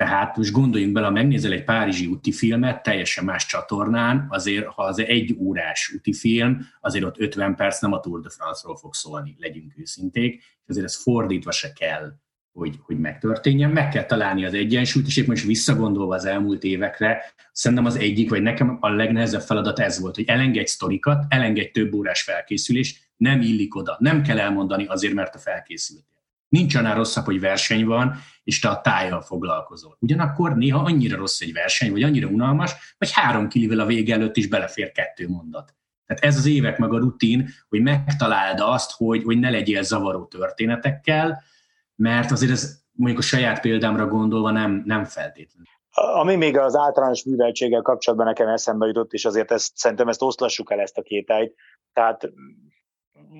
Tehát most gondoljunk bele, ha megnézel egy párizsi úti filmet, teljesen más csatornán, azért, ha az egy órás úti film, azért ott 50 perc nem a Tour de France-ról fog szólni, legyünk őszinték, és azért ez fordítva se kell hogy, hogy megtörténjen. Meg kell találni az egyensúlyt, és épp most visszagondolva az elmúlt évekre, szerintem az egyik, vagy nekem a legnehezebb feladat ez volt, hogy elengedj sztorikat, elengedj több órás felkészülés, nem illik oda, nem kell elmondani azért, mert a felkészültél. Nincs annál rosszabb, hogy verseny van, és te a tájjal foglalkozol. Ugyanakkor néha annyira rossz egy verseny, vagy annyira unalmas, hogy három kilivel a vége előtt is belefér kettő mondat. Tehát ez az évek meg a rutin, hogy megtaláld azt, hogy, hogy ne legyél zavaró történetekkel, mert azért ez mondjuk a saját példámra gondolva nem, nem feltétlenül. Ami még az általános műveltséggel kapcsolatban nekem eszembe jutott, és azért ezt, szerintem ezt oszlassuk el ezt a kétályt, tehát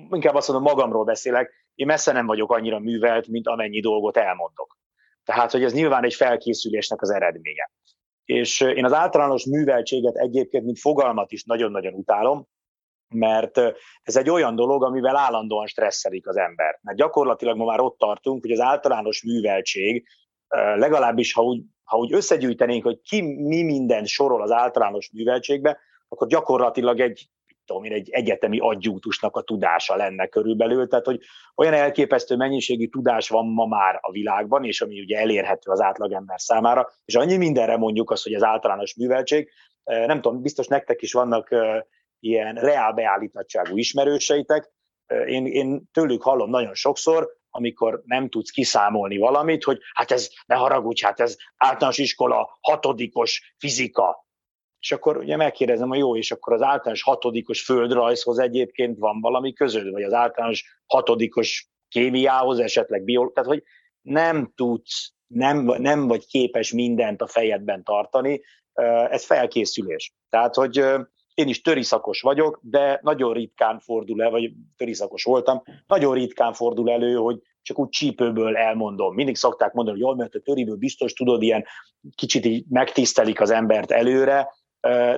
inkább azt mondom, magamról beszélek, én messze nem vagyok annyira művelt, mint amennyi dolgot elmondok. Tehát, hogy ez nyilván egy felkészülésnek az eredménye. És én az általános műveltséget egyébként, mint fogalmat is nagyon-nagyon utálom, mert ez egy olyan dolog, amivel állandóan stresszelik az ember. Mert gyakorlatilag ma már ott tartunk, hogy az általános műveltség, legalábbis ha úgy, ha úgy összegyűjtenénk, hogy ki mi minden sorol az általános műveltségbe, akkor gyakorlatilag egy tudom én, egy egyetemi adjútusnak a tudása lenne körülbelül, tehát hogy olyan elképesztő mennyiségű tudás van ma már a világban, és ami ugye elérhető az átlagember számára, és annyi mindenre mondjuk azt, hogy az általános műveltség, nem tudom, biztos nektek is vannak ilyen reál beállítottságú ismerőseitek. Én, én tőlük hallom nagyon sokszor, amikor nem tudsz kiszámolni valamit, hogy hát ez, ne haragudj, hát ez általános iskola hatodikos fizika. És akkor ugye megkérdezem, hogy jó, és akkor az általános hatodikos földrajzhoz egyébként van valami közöd, vagy az általános hatodikos kémiához, esetleg biológia, tehát hogy nem tudsz, nem, nem vagy képes mindent a fejedben tartani, ez felkészülés. Tehát, hogy én is töriszakos vagyok, de nagyon ritkán fordul el, vagy töriszakos voltam, nagyon ritkán fordul elő, hogy csak úgy csípőből elmondom. Mindig szokták mondani, hogy jól, mert a töriből biztos tudod, ilyen kicsit így megtisztelik az embert előre,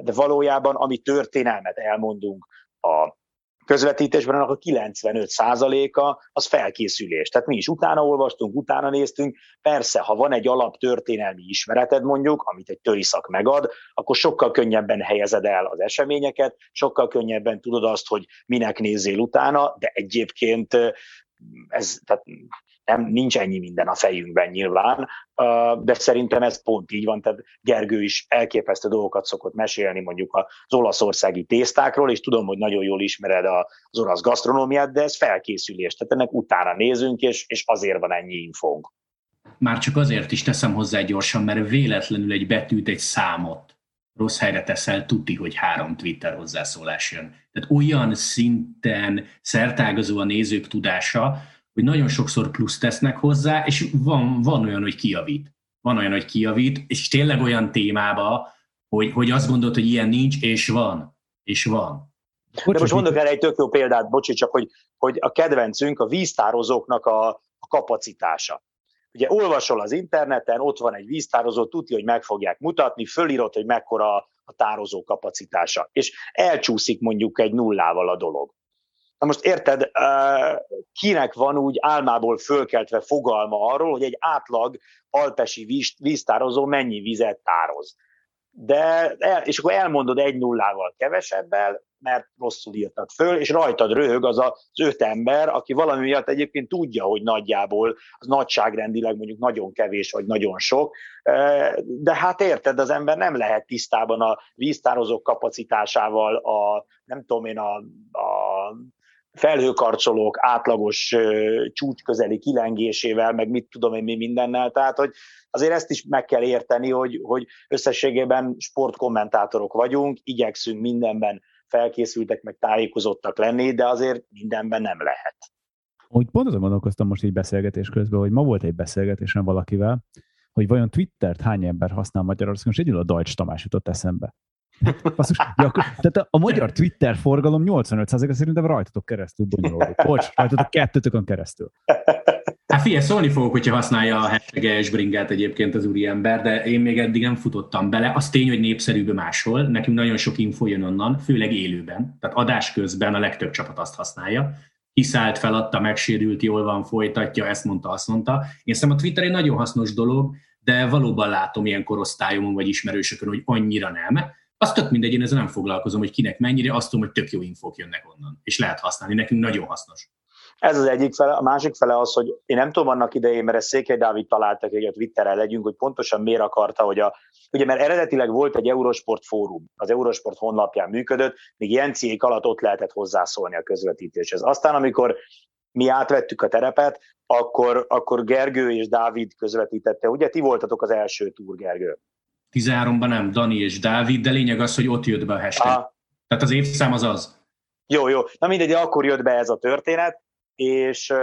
de valójában, ami történelmet elmondunk a közvetítésben, annak a 95%-a az felkészülés. Tehát mi is utána olvastunk, utána néztünk. Persze, ha van egy alap történelmi ismereted mondjuk, amit egy töriszak megad, akkor sokkal könnyebben helyezed el az eseményeket, sokkal könnyebben tudod azt, hogy minek nézzél utána, de egyébként ez, tehát nem, nincs ennyi minden a fejünkben nyilván, de szerintem ez pont így van, tehát Gergő is elképesztő dolgokat szokott mesélni mondjuk az olaszországi tésztákról, és tudom, hogy nagyon jól ismered az olasz gasztronómiát, de ez felkészülés, tehát ennek utána nézünk, és, és azért van ennyi infónk. Már csak azért is teszem hozzá gyorsan, mert véletlenül egy betűt, egy számot rossz helyre teszel, tuti, hogy három Twitter hozzászólás jön. Tehát olyan szinten szertágazó a nézők tudása, hogy nagyon sokszor plusz tesznek hozzá, és van, van olyan, hogy kiavít. Van olyan, hogy kiavít, és tényleg olyan témába, hogy, hogy azt gondolod, hogy ilyen nincs, és van. És van. De most mondok erre egy tök jó példát, bocsi, csak hogy, hogy a kedvencünk a víztározóknak a, a kapacitása. Ugye olvasol az interneten, ott van egy víztározó, tudja, hogy meg fogják mutatni, fölírod, hogy mekkora a tározó kapacitása, és elcsúszik mondjuk egy nullával a dolog. Na most érted, kinek van úgy álmából fölkeltve fogalma arról, hogy egy átlag alpesi víztározó mennyi vizet tároz. De, és akkor elmondod egy nullával kevesebbel, mert rosszul írtad föl, és rajtad röhög az az öt ember, aki valami miatt egyébként tudja, hogy nagyjából az nagyságrendileg mondjuk nagyon kevés, vagy nagyon sok, de hát érted, az ember nem lehet tisztában a víztározók kapacitásával, a nem tudom én, a, a felhőkarcolók átlagos csúcsközeli kilengésével, meg mit tudom én mi mindennel, tehát hogy azért ezt is meg kell érteni, hogy, hogy összességében sportkommentátorok vagyunk, igyekszünk mindenben felkészültek, meg tájékozottak lenni, de azért mindenben nem lehet. Úgy pont azon gondolkoztam most így beszélgetés közben, hogy ma volt egy beszélgetésem valakivel, hogy vajon Twittert hány ember használ Magyarországon, és egyedül a Deutsch Tamás jutott eszembe. Basszus, ja, tehát a, magyar Twitter forgalom 85%-a szerintem rajtatok keresztül bonyolódik. Bocs, rajtatok kettőtökön keresztül. Hát figyelj, szólni fogok, hogyha használja a hashtag esbringát egyébként az úriember, de én még eddig nem futottam bele. Az tény, hogy népszerűbb máshol. Nekünk nagyon sok info jön onnan, főleg élőben. Tehát adás közben a legtöbb csapat azt használja. Kiszállt, feladta, megsérült, jól van, folytatja, ezt mondta, azt mondta. Én szerintem a Twitter egy nagyon hasznos dolog, de valóban látom ilyen korosztályomon vagy ismerősökön, hogy annyira nem az tök mindegy, én ezzel nem foglalkozom, hogy kinek mennyire, azt tudom, hogy tök jó infók jönnek onnan, és lehet használni, nekünk nagyon hasznos. Ez az egyik fele, a másik fele az, hogy én nem tudom annak idején, mert ezt Székely Dávid találtak, hogy a Twitterrel legyünk, hogy pontosan miért akarta, hogy a, ugye mert eredetileg volt egy Eurosport fórum, az Eurosport honlapján működött, még ilyen ciék alatt ott lehetett hozzászólni a közvetítéshez. Aztán, amikor mi átvettük a terepet, akkor, akkor Gergő és Dávid közvetítette. Ugye ti voltatok az első túr, Gergő? 13-ban nem, Dani és Dávid, de lényeg az, hogy ott jött be a hashtag. Aha. Tehát az évszám az az. Jó, jó. Na mindegy, akkor jött be ez a történet, és,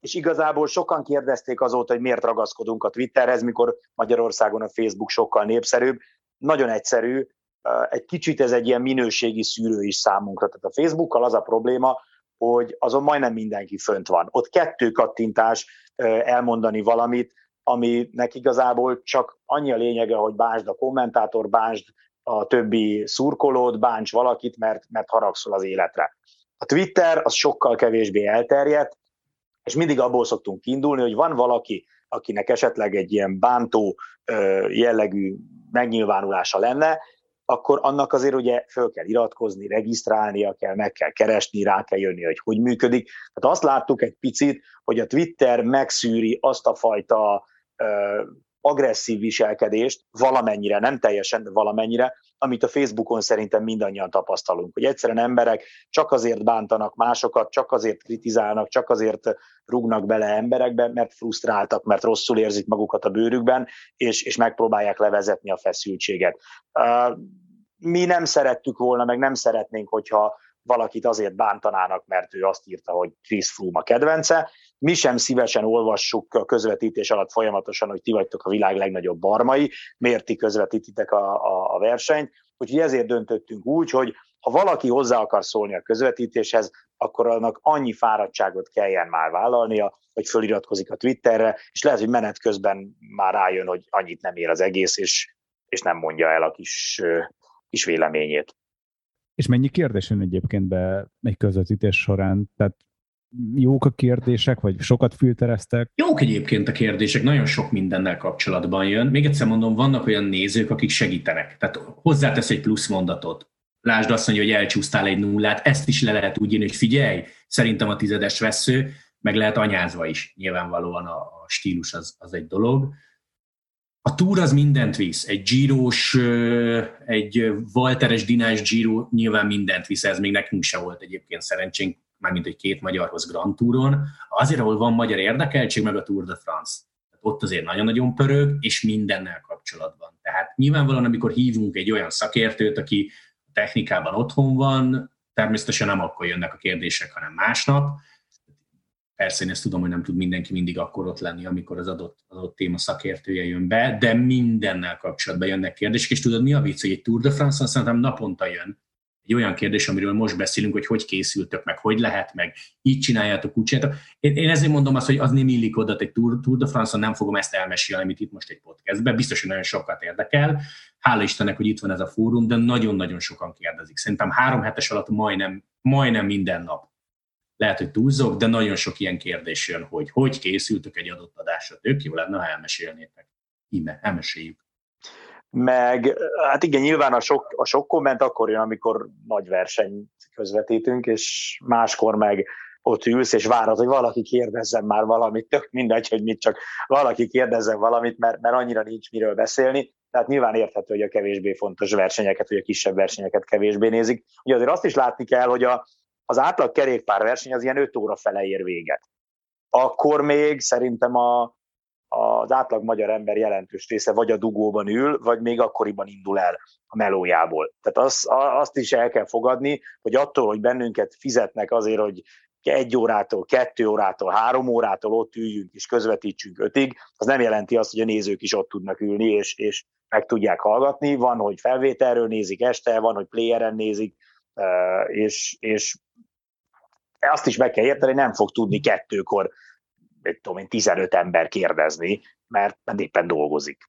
és igazából sokan kérdezték azóta, hogy miért ragaszkodunk a Twitterhez, mikor Magyarországon a Facebook sokkal népszerűbb. Nagyon egyszerű, egy kicsit ez egy ilyen minőségi szűrő is számunkra. Tehát a Facebookkal az a probléma, hogy azon majdnem mindenki fönt van. Ott kettő kattintás elmondani valamit, aminek igazából csak annyi a lényege, hogy bánsd a kommentátor, bánsd a többi szurkolót, bánts valakit, mert, mert haragszol az életre. A Twitter az sokkal kevésbé elterjedt, és mindig abból szoktunk indulni, hogy van valaki, akinek esetleg egy ilyen bántó jellegű megnyilvánulása lenne, akkor annak azért ugye föl kell iratkozni, regisztrálnia kell, meg kell keresni, rá kell jönni, hogy hogy működik. Tehát azt láttuk egy picit, hogy a Twitter megszűri azt a fajta agresszív viselkedést, valamennyire, nem teljesen, de valamennyire, amit a Facebookon szerintem mindannyian tapasztalunk, hogy egyszerűen emberek csak azért bántanak másokat, csak azért kritizálnak, csak azért rúgnak bele emberekbe, mert frusztráltak, mert rosszul érzik magukat a bőrükben, és, és megpróbálják levezetni a feszültséget. Mi nem szerettük volna, meg nem szeretnénk, hogyha valakit azért bántanának, mert ő azt írta, hogy Chris Froome a kedvence. Mi sem szívesen olvassuk a közvetítés alatt folyamatosan, hogy ti vagytok a világ legnagyobb barmai, miért ti közvetítitek a, a, a versenyt. Úgyhogy ezért döntöttünk úgy, hogy ha valaki hozzá akar szólni a közvetítéshez, akkor annak annyi fáradtságot kelljen már vállalnia, hogy föliratkozik a Twitterre, és lehet, hogy menet közben már rájön, hogy annyit nem ér az egész, és, és nem mondja el a kis, kis véleményét. És mennyi kérdés jön egyébként be egy közvetítés során? Tehát jók a kérdések, vagy sokat filtereztek? Jók egyébként a kérdések, nagyon sok mindennel kapcsolatban jön. Még egyszer mondom, vannak olyan nézők, akik segítenek. Tehát hozzátesz egy plusz mondatot. Lásd azt mondja, hogy elcsúsztál egy nullát, ezt is le lehet úgy írni, hogy figyelj, szerintem a tizedes vesző, meg lehet anyázva is, nyilvánvalóan a, a stílus az, az egy dolog. A túr az mindent visz. Egy gyíros, egy Walteres dinás gyíró nyilván mindent visz, ez még nekünk se volt egyébként szerencsénk, mármint egy két magyarhoz Grand Touron. Azért, ahol van magyar érdekeltség, meg a Tour de France. Ott azért nagyon-nagyon pörög, és mindennel kapcsolatban. Tehát nyilvánvalóan, amikor hívunk egy olyan szakértőt, aki technikában otthon van, természetesen nem akkor jönnek a kérdések, hanem másnap. Persze én ezt tudom, hogy nem tud mindenki mindig akkor ott lenni, amikor az adott, adott téma szakértője jön be, de mindennel kapcsolatban jönnek kérdések, és tudod mi a vicc, hogy egy Tour de France-on szerintem naponta jön egy olyan kérdés, amiről most beszélünk, hogy hogy készültök, meg hogy lehet, meg így csináljátok, úgy csináljátok. Én, én ezért mondom azt, hogy az nem illik oda, egy Tour, Tour de France-on nem fogom ezt elmesélni, amit itt most egy podcastben, biztos, hogy nagyon sokat érdekel. Hála Istennek, hogy itt van ez a fórum, de nagyon-nagyon sokan kérdezik. Szerintem három hetes alatt majdnem, majdnem minden nap lehet, hogy túlzok, de nagyon sok ilyen kérdés jön, hogy hogy készültök egy adott adásra. Tök jó lenne, ha elmesélnétek. Íme, elmeséljük. Meg, hát igen, nyilván a sok, a sok komment akkor jön, amikor nagy verseny közvetítünk, és máskor meg ott ülsz, és várod, hogy valaki kérdezzen már valamit, tök mindegy, hogy mit, csak valaki kérdezzen valamit, mert, mert annyira nincs miről beszélni. Tehát nyilván érthető, hogy a kevésbé fontos versenyeket, vagy a kisebb versenyeket kevésbé nézik. Ugye azért azt is látni kell, hogy a, az átlag kerékpárverseny az ilyen 5 óra fele ér véget. Akkor még szerintem a, az átlag magyar ember jelentős része vagy a dugóban ül, vagy még akkoriban indul el a melójából. Tehát az, azt is el kell fogadni, hogy attól, hogy bennünket fizetnek azért, hogy egy órától, kettő órától, három órától ott üljünk és közvetítsünk ötig, az nem jelenti azt, hogy a nézők is ott tudnak ülni és, és meg tudják hallgatni. Van, hogy felvételről nézik este, van, hogy playeren nézik, és, és azt is meg kell érteni, nem fog tudni kettőkor tudom én, 15 ember kérdezni, mert éppen dolgozik.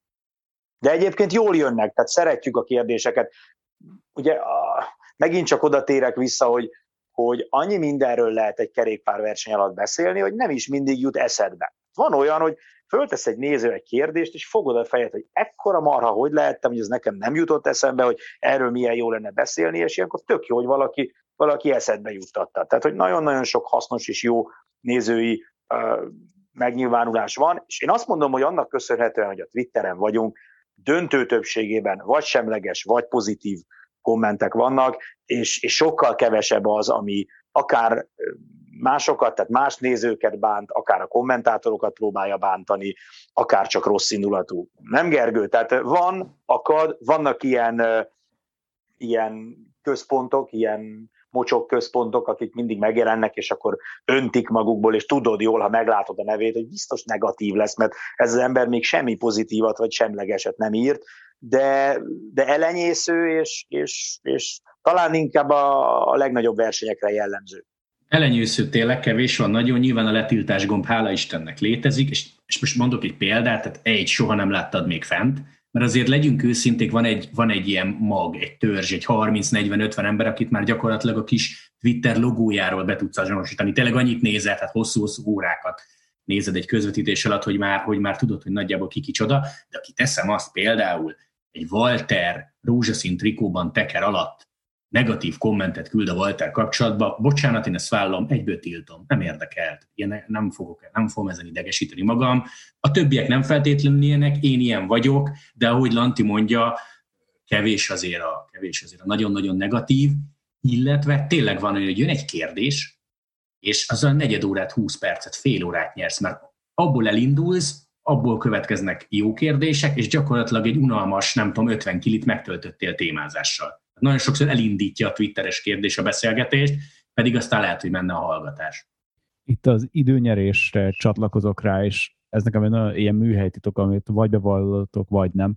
De egyébként jól jönnek, tehát szeretjük a kérdéseket. Ugye a, megint csak oda térek vissza, hogy, hogy annyi mindenről lehet egy kerékpárverseny alatt beszélni, hogy nem is mindig jut eszedbe. Van olyan, hogy föltesz egy néző egy kérdést, és fogod a fejed, hogy ekkora marha, hogy lehettem, hogy ez nekem nem jutott eszembe, hogy erről milyen jó lenne beszélni, és ilyenkor tök jó, hogy valaki, valaki eszedbe juttatta. Tehát, hogy nagyon-nagyon sok hasznos és jó nézői megnyilvánulás van, és én azt mondom, hogy annak köszönhetően, hogy a Twitteren vagyunk, döntő többségében vagy semleges, vagy pozitív kommentek vannak, és, és sokkal kevesebb az, ami akár másokat, tehát más nézőket bánt, akár a kommentátorokat próbálja bántani, akár csak rossz indulatú. Nem Gergő, tehát van, akad, vannak ilyen, ilyen központok, ilyen mocsok központok, akik mindig megjelennek, és akkor öntik magukból, és tudod jól, ha meglátod a nevét, hogy biztos negatív lesz, mert ez az ember még semmi pozitívat vagy semlegeset nem írt, de, de elenyésző, és, és, és talán inkább a, a legnagyobb versenyekre jellemző. Elenyősző tényleg kevés van, nagyon nyilván a letiltás gomb, hála Istennek létezik, és, és most mondok egy példát, tehát egy soha nem láttad még fent, mert azért legyünk őszinték, van egy, van egy ilyen mag, egy törzs, egy 30-40-50 ember, akit már gyakorlatilag a kis Twitter logójáról be tudsz azonosítani. Tényleg annyit nézel, tehát hosszú-hosszú órákat nézed egy közvetítés alatt, hogy már, hogy már tudod, hogy nagyjából ki kicsoda, de aki teszem azt például, egy Walter rózsaszín trikóban teker alatt negatív kommentet küld a Walter kapcsolatba, bocsánat, én ezt vállalom, egyből tiltom, nem érdekelt, ilyen nem fogok, nem fogom ezen idegesíteni magam. A többiek nem feltétlenül ilyenek, én ilyen vagyok, de ahogy Lanti mondja, kevés azért a, kevés azért a nagyon-nagyon negatív, illetve tényleg van olyan, hogy jön egy kérdés, és az a negyed órát, 20 percet, fél órát nyersz, mert abból elindulsz, abból következnek jó kérdések, és gyakorlatilag egy unalmas, nem tudom, 50 kilit megtöltöttél témázással nagyon sokszor elindítja a twitteres kérdés a beszélgetést, pedig aztán lehet, hogy menne a hallgatás. Itt az időnyerésre csatlakozok rá, és ez nekem egy nagyon ilyen műhelytitok, amit vagy bevallotok, vagy nem.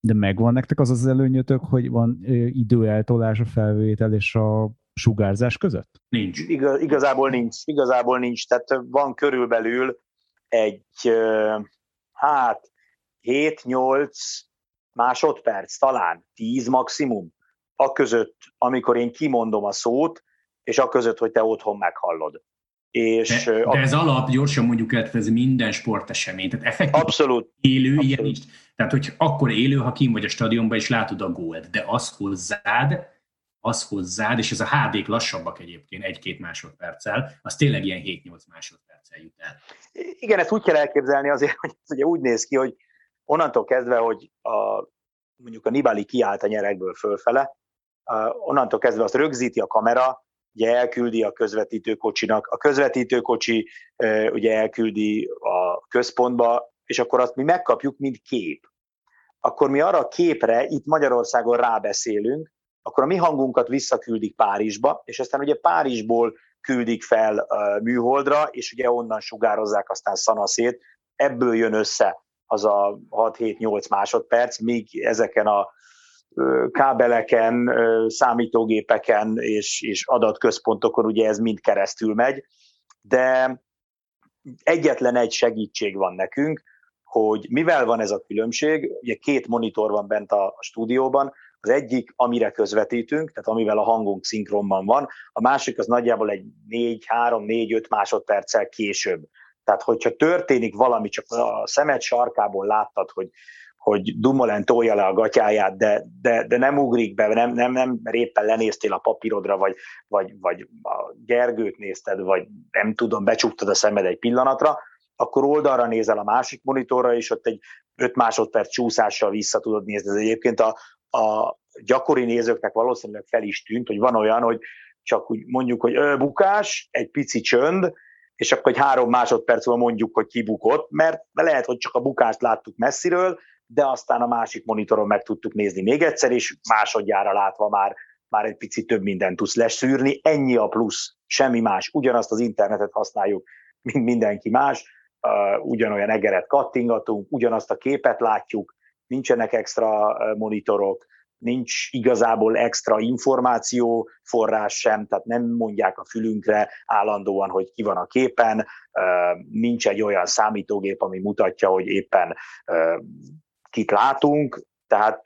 De megvan nektek az az előnyötök, hogy van időeltolás a felvétel és a sugárzás között? Nincs. Igaz, igazából nincs. Igazából nincs. Tehát van körülbelül egy, hát 7-8 másodperc, talán 10 maximum, a között, amikor én kimondom a szót, és a között, hogy te otthon meghallod. És de, a... de ez alap, gyorsan mondjuk el, ez minden sportesemény. Tehát effektív Abszolút. élő Abszolút. ilyen is. Tehát, hogy akkor élő, ha kim vagy a stadionban, és látod a gólt, de az hozzád az hozzád, és ez a HD-k lassabbak egyébként egy-két másodperccel, az tényleg ilyen 7-8 másodperccel jut el. Igen, ezt úgy kell elképzelni azért, hogy ez ugye úgy néz ki, hogy onnantól kezdve, hogy a, mondjuk a Nibali kiállt a nyerekből fölfele, onnantól kezdve azt rögzíti a kamera, ugye elküldi a közvetítőkocsinak, a közvetítőkocsi ugye elküldi a központba, és akkor azt mi megkapjuk, mint kép. Akkor mi arra a képre itt Magyarországon rábeszélünk, akkor a mi hangunkat visszaküldik Párizsba, és aztán ugye Párizsból küldik fel műholdra, és ugye onnan sugározzák aztán szanaszét, ebből jön össze az a 6-7-8 másodperc, míg ezeken a kábeleken, számítógépeken és, és adatközpontokon ugye ez mind keresztül megy, de egyetlen egy segítség van nekünk, hogy mivel van ez a különbség, ugye két monitor van bent a, stúdióban, az egyik, amire közvetítünk, tehát amivel a hangunk szinkronban van, a másik az nagyjából egy 4, 3, 4, 5 másodperccel később. Tehát, hogyha történik valami, csak a szemed sarkából láttad, hogy, hogy Dumoulin tolja le a gatyáját, de, de, de nem ugrik be, nem, nem, nem, mert éppen lenéztél a papírodra, vagy, vagy, vagy a Gergőt nézted, vagy nem tudom, becsuktad a szemed egy pillanatra, akkor oldalra nézel a másik monitorra, és ott egy 5 másodperc csúszással vissza tudod nézni. Ez egyébként a, a gyakori nézőknek valószínűleg fel is tűnt, hogy van olyan, hogy csak úgy mondjuk, hogy ö, bukás, egy pici csönd, és akkor egy három másodperc múlva mondjuk, hogy kibukott, mert lehet, hogy csak a bukást láttuk messziről, de aztán a másik monitoron meg tudtuk nézni még egyszer, és másodjára látva már, már egy picit több mindent tudsz leszűrni. Ennyi a plusz, semmi más. Ugyanazt az internetet használjuk, mint mindenki más, ugyanolyan egeret kattingatunk, ugyanazt a képet látjuk, nincsenek extra monitorok, nincs igazából extra információ forrás sem, tehát nem mondják a fülünkre állandóan, hogy ki van a képen, nincs egy olyan számítógép, ami mutatja, hogy éppen kit látunk, tehát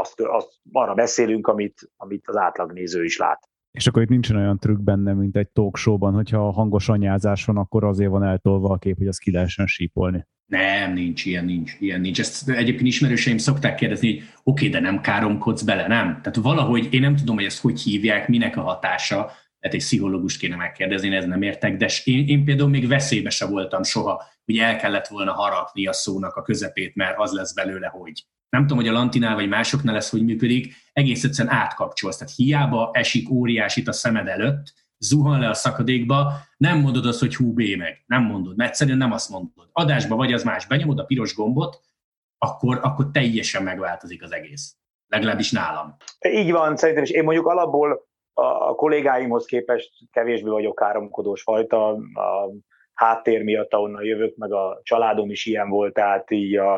azt, azt arra beszélünk, amit, amit az átlagnéző is lát. És akkor itt nincsen olyan trükk benne, mint egy talk show-ban, hogyha hangos anyázás van, akkor azért van eltolva a kép, hogy azt ki lehessen sípolni. Nem, nincs, ilyen nincs, ilyen nincs. Ezt egyébként ismerőseim szokták kérdezni, hogy oké, okay, de nem káromkodsz bele, nem? Tehát valahogy, én nem tudom, hogy ezt hogy hívják, minek a hatása, tehát egy pszichológust kéne megkérdezni, én ez nem értek, de én, én például még veszélybe se voltam soha, hogy el kellett volna harapni a szónak a közepét, mert az lesz belőle, hogy nem tudom, hogy a Lantinál vagy másoknál lesz, hogy működik, egész egyszerűen átkapcsolsz. Tehát hiába esik óriásit a szemed előtt, zuhan le a szakadékba, nem mondod azt, hogy hú, bé meg. Nem mondod, mert egyszerűen nem azt mondod. Adásba vagy az más, benyomod a piros gombot, akkor, akkor teljesen megváltozik az egész. Legalábbis nálam. Így van, szerintem is. Én mondjuk alapból a kollégáimhoz képest kevésbé vagyok káromkodós fajta, a háttér miatt, ahonnan jövök, meg a családom is ilyen volt, tehát így a,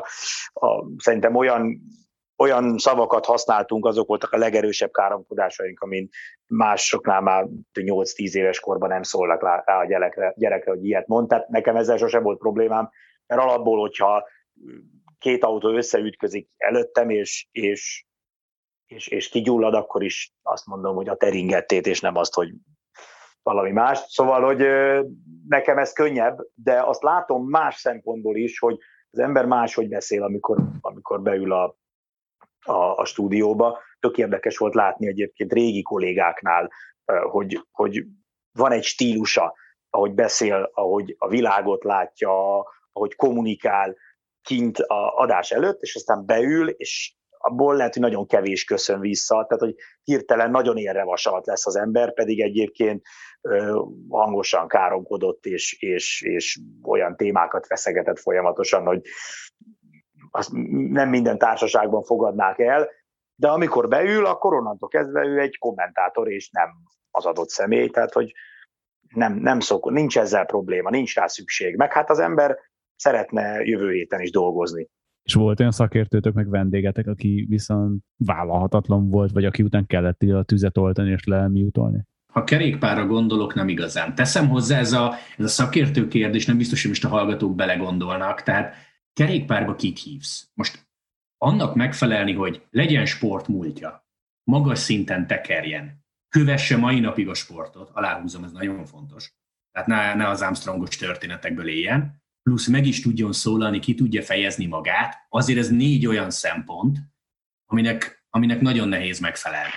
a, szerintem olyan olyan szavakat használtunk, azok voltak a legerősebb káromkodásaink, amin másoknál már 8-10 éves korban nem szólnak rá a gyerekre, gyerekre, hogy ilyet mond. Tehát nekem ezzel sosem volt problémám, mert alapból, hogyha két autó összeütközik előttem, és, és, és, és kigyullad, akkor is azt mondom, hogy a teringettét, és nem azt, hogy valami más. Szóval, hogy nekem ez könnyebb, de azt látom más szempontból is, hogy az ember máshogy beszél, amikor, amikor beül a, a, a stúdióba. Tök érdekes volt látni egyébként régi kollégáknál, hogy, hogy van egy stílusa, ahogy beszél, ahogy a világot látja, ahogy kommunikál kint a adás előtt, és aztán beül, és abból lehet, hogy nagyon kevés köszön vissza, tehát hogy hirtelen nagyon érrevasalt lesz az ember, pedig egyébként ö, hangosan káromkodott, és, és, és olyan témákat feszegetett folyamatosan, hogy azt nem minden társaságban fogadnák el, de amikor beül, akkor onnantól kezdve ő egy kommentátor, és nem az adott személy, tehát hogy nem, nem szok, nincs ezzel probléma, nincs rá szükség. Meg hát az ember szeretne jövő héten is dolgozni. És volt olyan szakértőtök, meg vendégetek, aki viszont vállalhatatlan volt, vagy aki után kellett a tüzet oltani és leemiutolni? Ha kerékpárra gondolok, nem igazán. Teszem hozzá ez a, ez a szakértő kérdés, nem biztos, hogy most a hallgatók belegondolnak. Tehát kerékpárba kit hívsz? Most annak megfelelni, hogy legyen sport múltja, magas szinten tekerjen, kövesse mai napig a sportot, aláhúzom, ez nagyon fontos, tehát ne, ne az Armstrongos történetekből éljen, plusz meg is tudjon szólalni, ki tudja fejezni magát, azért ez négy olyan szempont, aminek, aminek nagyon nehéz megfelelni.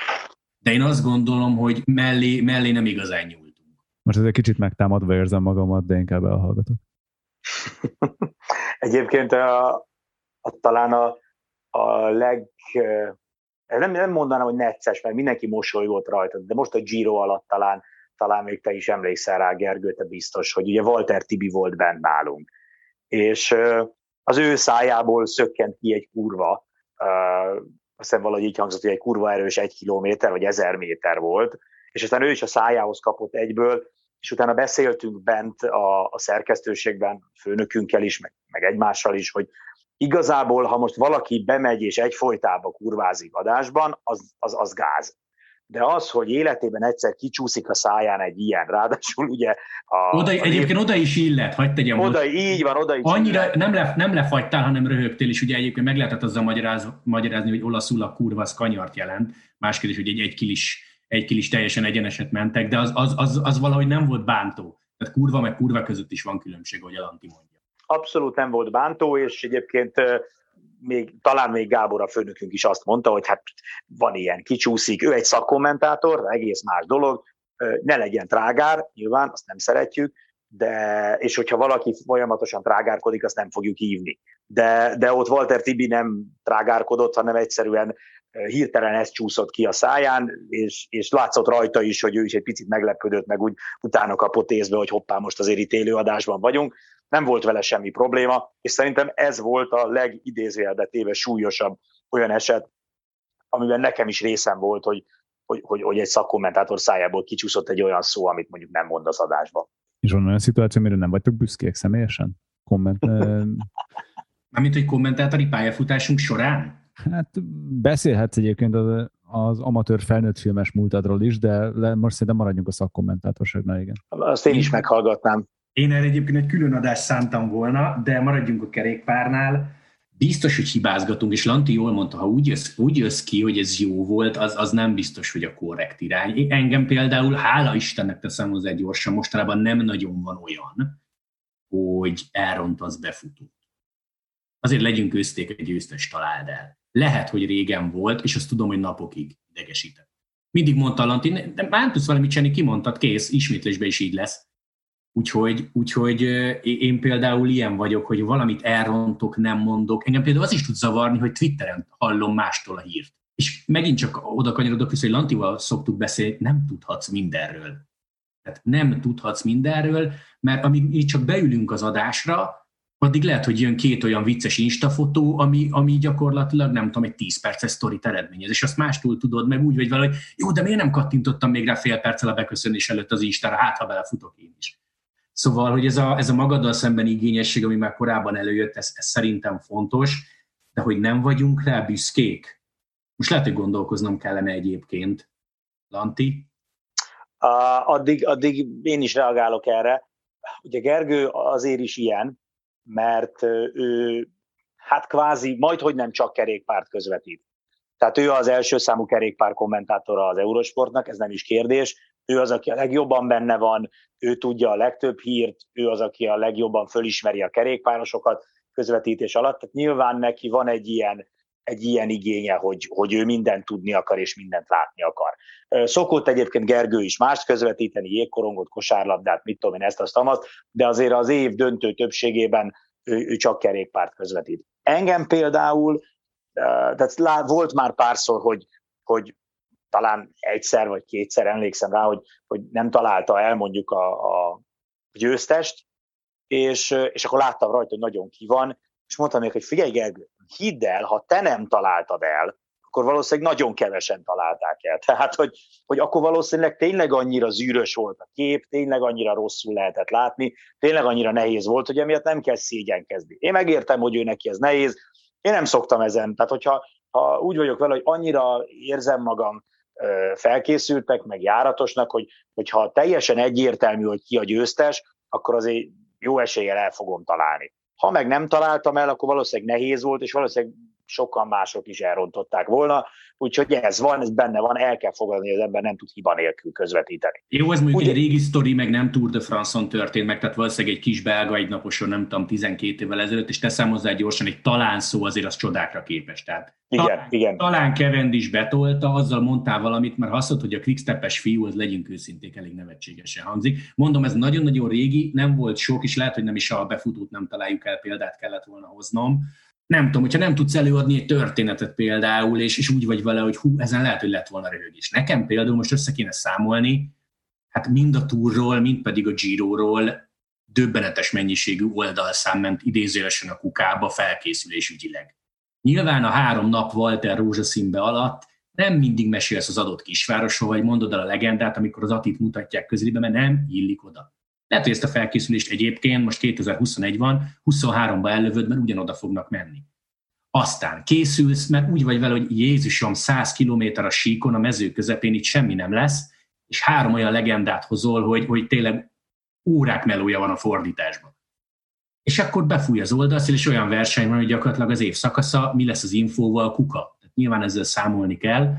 De én azt gondolom, hogy mellé, mellé nem igazán nyúltunk. Most egy kicsit megtámadva érzem magamat, de inkább elhallgatok. Egyébként a, a, talán a, a leg nem, nem mondanám, hogy necces, mert mindenki mosolygott rajta, de most a Giro alatt talán, talán még te is emlékszel rá, Gergő, te biztos, hogy ugye Walter Tibi volt bent nálunk. És az ő szájából szökkent ki egy kurva, azt hiszem valahogy így hangzott, hogy egy kurva erős egy kilométer, vagy ezer méter volt, és aztán ő is a szájához kapott egyből, és utána beszéltünk bent a, a szerkesztőségben, főnökünkkel is, meg, meg egymással is, hogy igazából, ha most valaki bemegy és egyfolytában kurvázik adásban, az, az, az gáz. De az, hogy életében egyszer kicsúszik a száján egy ilyen, ráadásul ugye... A, oda, a egyébként oda is illet, hagyd tegyem. Oda, ott. így van, oda is Annyira illet. nem, le, nem lefagytál, hanem röhögtél, és ugye egyébként meg lehetett azzal magyaráz, magyarázni, hogy olaszul a kurva az kanyart jelent. Más kérdés, hogy egy egy kilis, egy kilis teljesen egyeneset mentek, de az, az, az, az valahogy nem volt bántó. Tehát kurva meg kurva között is van különbség, ahogy Alanti mondja abszolút nem volt bántó, és egyébként még, talán még Gábor a főnökünk is azt mondta, hogy hát van ilyen, kicsúszik, ő egy szakkommentátor, egész más dolog, ne legyen trágár, nyilván, azt nem szeretjük, de, és hogyha valaki folyamatosan trágárkodik, azt nem fogjuk hívni. De, de ott Walter Tibi nem trágárkodott, hanem egyszerűen hirtelen ez csúszott ki a száján, és, és látszott rajta is, hogy ő is egy picit meglepődött, meg úgy utána kapott észbe, hogy hoppá, most azért itt élőadásban vagyunk. Nem volt vele semmi probléma, és szerintem ez volt a legidézőjelbe téve súlyosabb olyan eset, amiben nekem is részem volt, hogy, hogy, hogy, hogy egy szakkommentátor szájából kicsúszott egy olyan szó, amit mondjuk nem mond az adásba. És van olyan szituáció, amire nem vagytok büszkék személyesen? Komment... Mármint, hogy kommentátori pályafutásunk során? Hát beszélhetsz egyébként az, az amatőr felnőtt filmes múltadról is, de le, most szerintem maradjunk a szakkommentátorságnál, igen. Azt én is meghallgatnám. Én erre egyébként egy külön adást szántam volna, de maradjunk a kerékpárnál. Biztos, hogy hibázgatunk, és Lanti jól mondta, ha úgy jössz, úgy jössz ki, hogy ez jó volt, az, az nem biztos, hogy a korrekt irány. Engem például, hála Istennek teszem hozzá gyorsan, mostanában nem nagyon van olyan, hogy elront az befutó. Azért legyünk őszték, egy győztes találd el. Lehet, hogy régen volt, és azt tudom, hogy napokig idegesített. Mindig mondta Lanti, de már tudsz valamit csinálni, kimondtad, kész, ismétlésben is így lesz. Úgyhogy, úgyhogy én például ilyen vagyok, hogy valamit elrontok, nem mondok. Engem például az is tud zavarni, hogy Twitteren hallom mástól a hírt. És megint csak oda kanyarodok vissza, hogy Lantival szoktuk beszélni, nem tudhatsz mindenről. Tehát nem tudhatsz mindenről, mert amíg mi csak beülünk az adásra, addig lehet, hogy jön két olyan vicces instafotó, ami, ami gyakorlatilag nem tudom, egy 10 perces sztorit eredményez, és azt mástól tudod meg úgy, vagy valahogy, jó, de miért nem kattintottam még rá fél perccel a beköszönés előtt az Instára, hát ha belefutok én is. Szóval, hogy ez a, ez a magaddal szemben igényesség, ami már korábban előjött, ez, ez szerintem fontos, de hogy nem vagyunk rá büszkék. Most lehet, hogy gondolkoznom kellene egyébként. Lanti? Uh, addig, addig én is reagálok erre. Ugye Gergő azért is ilyen, mert ő hát kvázi majd, hogy nem csak kerékpárt közvetít. Tehát ő az első számú kerékpár kommentátora az Eurosportnak, ez nem is kérdés. Ő az, aki a legjobban benne van, ő tudja a legtöbb hírt, ő az, aki a legjobban fölismeri a kerékpárosokat közvetítés alatt. Tehát nyilván neki van egy ilyen, egy ilyen igénye, hogy, hogy ő mindent tudni akar és mindent látni akar. Szokott egyébként Gergő is mást közvetíteni, jégkorongot, kosárlabdát, mit tudom én, ezt, azt, azt, de azért az év döntő többségében ő, ő csak kerékpárt közvetít. Engem például, tehát volt már párszor, hogy, hogy talán egyszer vagy kétszer emlékszem rá, hogy, hogy nem találta el mondjuk a, a győztest, és, és akkor láttam rajta, hogy nagyon ki van, és mondtam még, hogy figyelj Gergő, hidd el, ha te nem találtad el, akkor valószínűleg nagyon kevesen találták el. Tehát, hogy, hogy akkor valószínűleg tényleg annyira zűrös volt a kép, tényleg annyira rosszul lehetett látni, tényleg annyira nehéz volt, hogy emiatt nem kell szégyenkezni. Én megértem, hogy ő neki ez nehéz, én nem szoktam ezen. Tehát, hogyha ha úgy vagyok vele, hogy annyira érzem magam felkészültek, meg járatosnak, hogy, hogyha teljesen egyértelmű, hogy ki a győztes, akkor azért jó eséllyel el fogom találni. Ha meg nem találtam el, akkor valószínűleg nehéz volt, és valószínűleg sokan mások is elrontották volna, úgyhogy ez van, ez benne van, el kell fogadni, hogy az ember nem tud hiba nélkül közvetíteni. Jó, ez mondjuk Ugye... egy régi sztori, meg nem Tour de France-on történt meg, tehát valószínűleg egy kis belga egy naposon, nem tudom, 12 évvel ezelőtt, és teszem hozzá gyorsan, egy talán szó azért az csodákra képes. Tehát igen, talán, igen. talán Kevend is betolta, azzal mondtál valamit, mert azt hogy a quickstep fiú, az legyünk őszinték, elég nevetségesen hangzik. Mondom, ez nagyon-nagyon régi, nem volt sok, és lehet, hogy nem is a befutót nem találjuk el, példát kellett volna hoznom nem tudom, hogyha nem tudsz előadni egy történetet például, és, és úgy vagy vele, hogy hú, ezen lehet, hogy lett volna röhögés. Nekem például most össze kéne számolni, hát mind a túrról, mind pedig a Giroról döbbenetes mennyiségű oldalszám ment idézőesen a kukába felkészülésügyileg. Nyilván a három nap Walter rózsaszínbe alatt nem mindig mesélsz az adott kisvárosról, vagy mondod el a legendát, amikor az Atit mutatják közelébe, mert nem illik oda. Lehet, hogy ezt a felkészülést egyébként most 2021 van, 23-ba ellövöd, mert ugyanoda fognak menni. Aztán készülsz, mert úgy vagy vele, hogy Jézusom 100 km a síkon, a mező közepén itt semmi nem lesz, és három olyan legendát hozol, hogy, hogy tényleg órák melója van a fordításban. És akkor befúj az oldalszél, és olyan verseny van, hogy gyakorlatilag az év szakasza, mi lesz az infóval, kuka. Tehát nyilván ezzel számolni kell,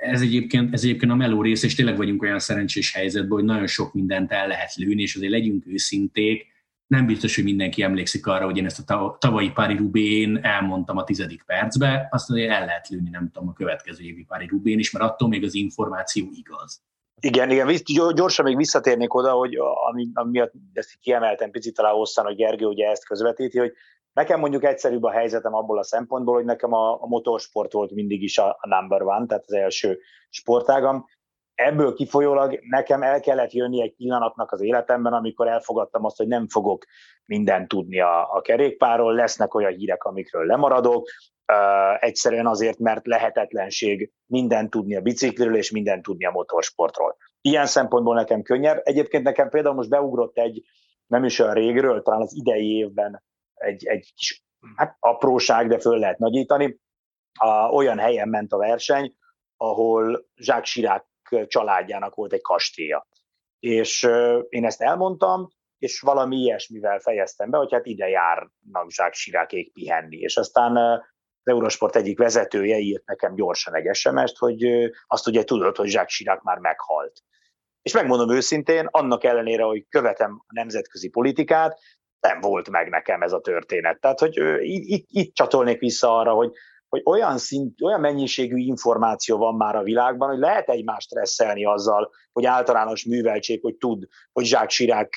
ez egyébként, ez egyébként a meló rész, és tényleg vagyunk olyan szerencsés helyzetben, hogy nagyon sok mindent el lehet lőni, és azért legyünk őszinték, nem biztos, hogy mindenki emlékszik arra, hogy én ezt a tavalyi Pári Rubén elmondtam a tizedik percbe, azt azért el lehet lőni, nem tudom, a következő évi Pári Rubén is, mert attól még az információ igaz. Igen, igen, gyorsan még visszatérnék oda, hogy ami, ami miatt ezt kiemeltem picit talán hosszan, hogy Gergő ugye ezt közvetíti, hogy Nekem mondjuk egyszerűbb a helyzetem abból a szempontból, hogy nekem a, a motorsport volt mindig is a, number one, tehát az első sportágam. Ebből kifolyólag nekem el kellett jönni egy pillanatnak az életemben, amikor elfogadtam azt, hogy nem fogok mindent tudni a, a kerékpárról, lesznek olyan hírek, amikről lemaradok, uh, egyszerűen azért, mert lehetetlenség mindent tudni a bicikliről és mindent tudni a motorsportról. Ilyen szempontból nekem könnyebb. Egyébként nekem például most beugrott egy, nem is olyan régről, talán az idei évben egy, egy kis hát apróság, de föl lehet nagyítani. A, olyan helyen ment a verseny, ahol Jacques Chirac családjának volt egy kastélya. És én ezt elmondtam, és valami ilyesmivel fejeztem be, hogy hát ide járnak Jacques Chiracék pihenni. És aztán az Eurosport egyik vezetője írt nekem gyorsan egy SMS-t, hogy azt ugye tudod, hogy Jacques Chirac már meghalt. És megmondom őszintén, annak ellenére, hogy követem a nemzetközi politikát, nem volt meg nekem ez a történet. Tehát, hogy itt, itt, csatolnék vissza arra, hogy, hogy olyan, szint, olyan mennyiségű információ van már a világban, hogy lehet egymást stresszelni azzal, hogy általános műveltség, hogy tud, hogy Jacques Chirac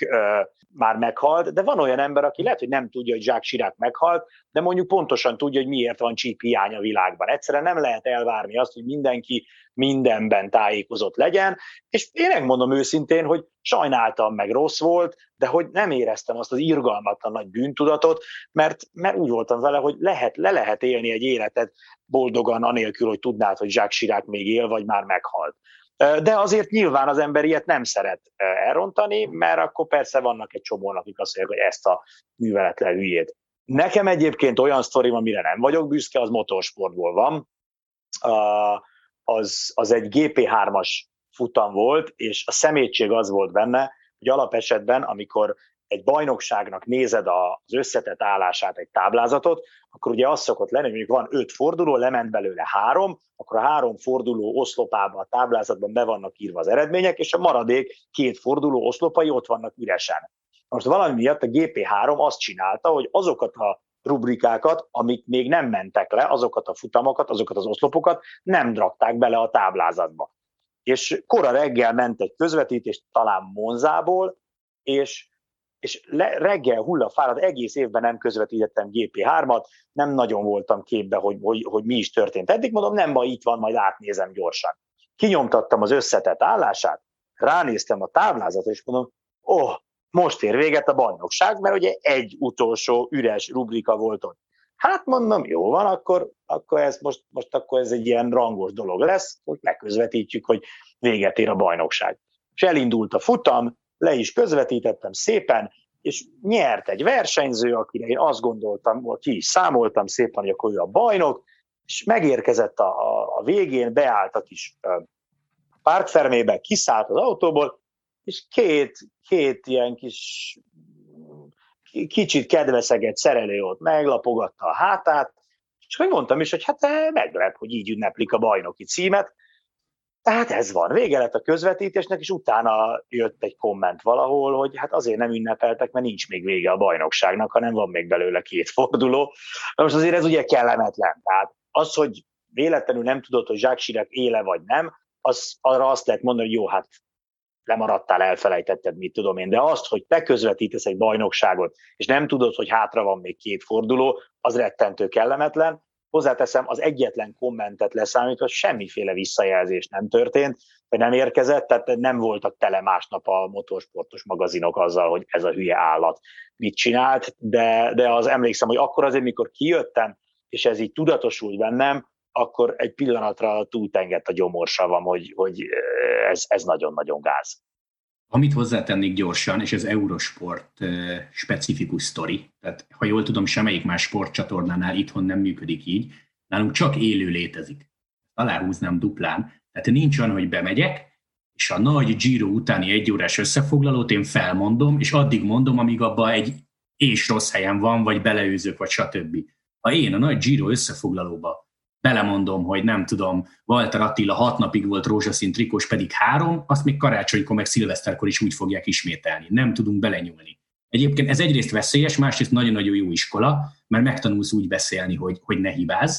már meghalt, de van olyan ember, aki lehet, hogy nem tudja, hogy Jacques Chirac meghalt, de mondjuk pontosan tudja, hogy miért van csíp hiány a világban. Egyszerűen nem lehet elvárni azt, hogy mindenki mindenben tájékozott legyen, és én megmondom őszintén, hogy sajnáltam, meg rossz volt, de hogy nem éreztem azt az irgalmatlan nagy bűntudatot, mert, mert úgy voltam vele, hogy lehet, le lehet élni egy életet boldogan, anélkül, hogy tudnád, hogy Jacques Chirac még él, vagy már meghalt. De azért nyilván az ember ilyet nem szeret elrontani, mert akkor persze vannak egy csomó, akik azt mondják, hogy ezt a műveletlen hülyét. Nekem egyébként olyan sztorim, amire nem vagyok büszke, az motorsportból van. Az, az egy GP3-as futam volt, és a szemétség az volt benne, hogy alapesetben, amikor egy bajnokságnak nézed az összetett állását, egy táblázatot, akkor ugye az szokott lenni, hogy mondjuk van öt forduló, lement belőle három, akkor a három forduló oszlopában a táblázatban be vannak írva az eredmények, és a maradék két forduló oszlopai ott vannak üresen. Most valami miatt a GP3 azt csinálta, hogy azokat a rubrikákat, amik még nem mentek le, azokat a futamokat, azokat az oszlopokat nem drakták bele a táblázatba. És kora reggel ment egy közvetítés, talán Monzából, és és le, reggel hullafáradt, egész évben nem közvetítettem GP3-at, nem nagyon voltam képbe, hogy, hogy, hogy mi is történt. Eddig mondom, nem baj, itt van, majd átnézem gyorsan. Kinyomtattam az összetett állását, ránéztem a táblázatra, és mondom, oh, most ér véget a bajnokság, mert ugye egy utolsó üres rubrika volt ott. Hát mondom, jó van, akkor, akkor ez most, most akkor ez egy ilyen rangos dolog lesz, hogy megközvetítjük, hogy véget ér a bajnokság. És elindult a futam, le is közvetítettem szépen, és nyert egy versenyző, akire én azt gondoltam, ki is számoltam szépen, hogy akkor ő a bajnok, és megérkezett a, a, a végén, beállt a kis pártfermébe, kiszállt az autóból, és két, két ilyen kis kicsit kedveszeget szerelő ott meglapogatta a hátát, És akkor mondtam is, hogy hát eh, meglep, hogy így ünneplik a bajnoki címet. Tehát ez van. Vége lett a közvetítésnek, és utána jött egy komment valahol, hogy hát azért nem ünnepeltek, mert nincs még vége a bajnokságnak, hanem van még belőle két forduló. Na most azért ez ugye kellemetlen. Tehát az, hogy véletlenül nem tudod, hogy Jacques Chirac éle vagy nem, az, arra azt lehet mondani, hogy jó, hát lemaradtál, elfelejtetted, mit tudom én, de azt, hogy te közvetítesz egy bajnokságot, és nem tudod, hogy hátra van még két forduló, az rettentő kellemetlen. Hozzáteszem, az egyetlen kommentet leszámítva semmiféle visszajelzés nem történt, vagy nem érkezett, tehát nem voltak tele másnap a motorsportos magazinok azzal, hogy ez a hülye állat mit csinált, de, de az emlékszem, hogy akkor azért, mikor kijöttem, és ez így tudatosult bennem, akkor egy pillanatra túltengett a gyomorsavam, hogy, hogy ez, ez nagyon-nagyon gáz. Amit hozzátennék gyorsan, és ez Eurosport specifikus sztori, tehát ha jól tudom, semmelyik más sportcsatornánál itthon nem működik így, nálunk csak élő létezik. Aláhúznám duplán, tehát nincs olyan, hogy bemegyek, és a nagy Giro utáni egy órás összefoglalót én felmondom, és addig mondom, amíg abban egy és rossz helyen van, vagy beleőzök, vagy stb. Ha én a nagy Giro összefoglalóba belemondom, hogy nem tudom, Walter Attila hat napig volt rózsaszín trikós, pedig három, azt még karácsonykor, meg szilveszterkor is úgy fogják ismételni. Nem tudunk belenyúlni. Egyébként ez egyrészt veszélyes, másrészt nagyon-nagyon jó iskola, mert megtanulsz úgy beszélni, hogy, hogy ne hibázz,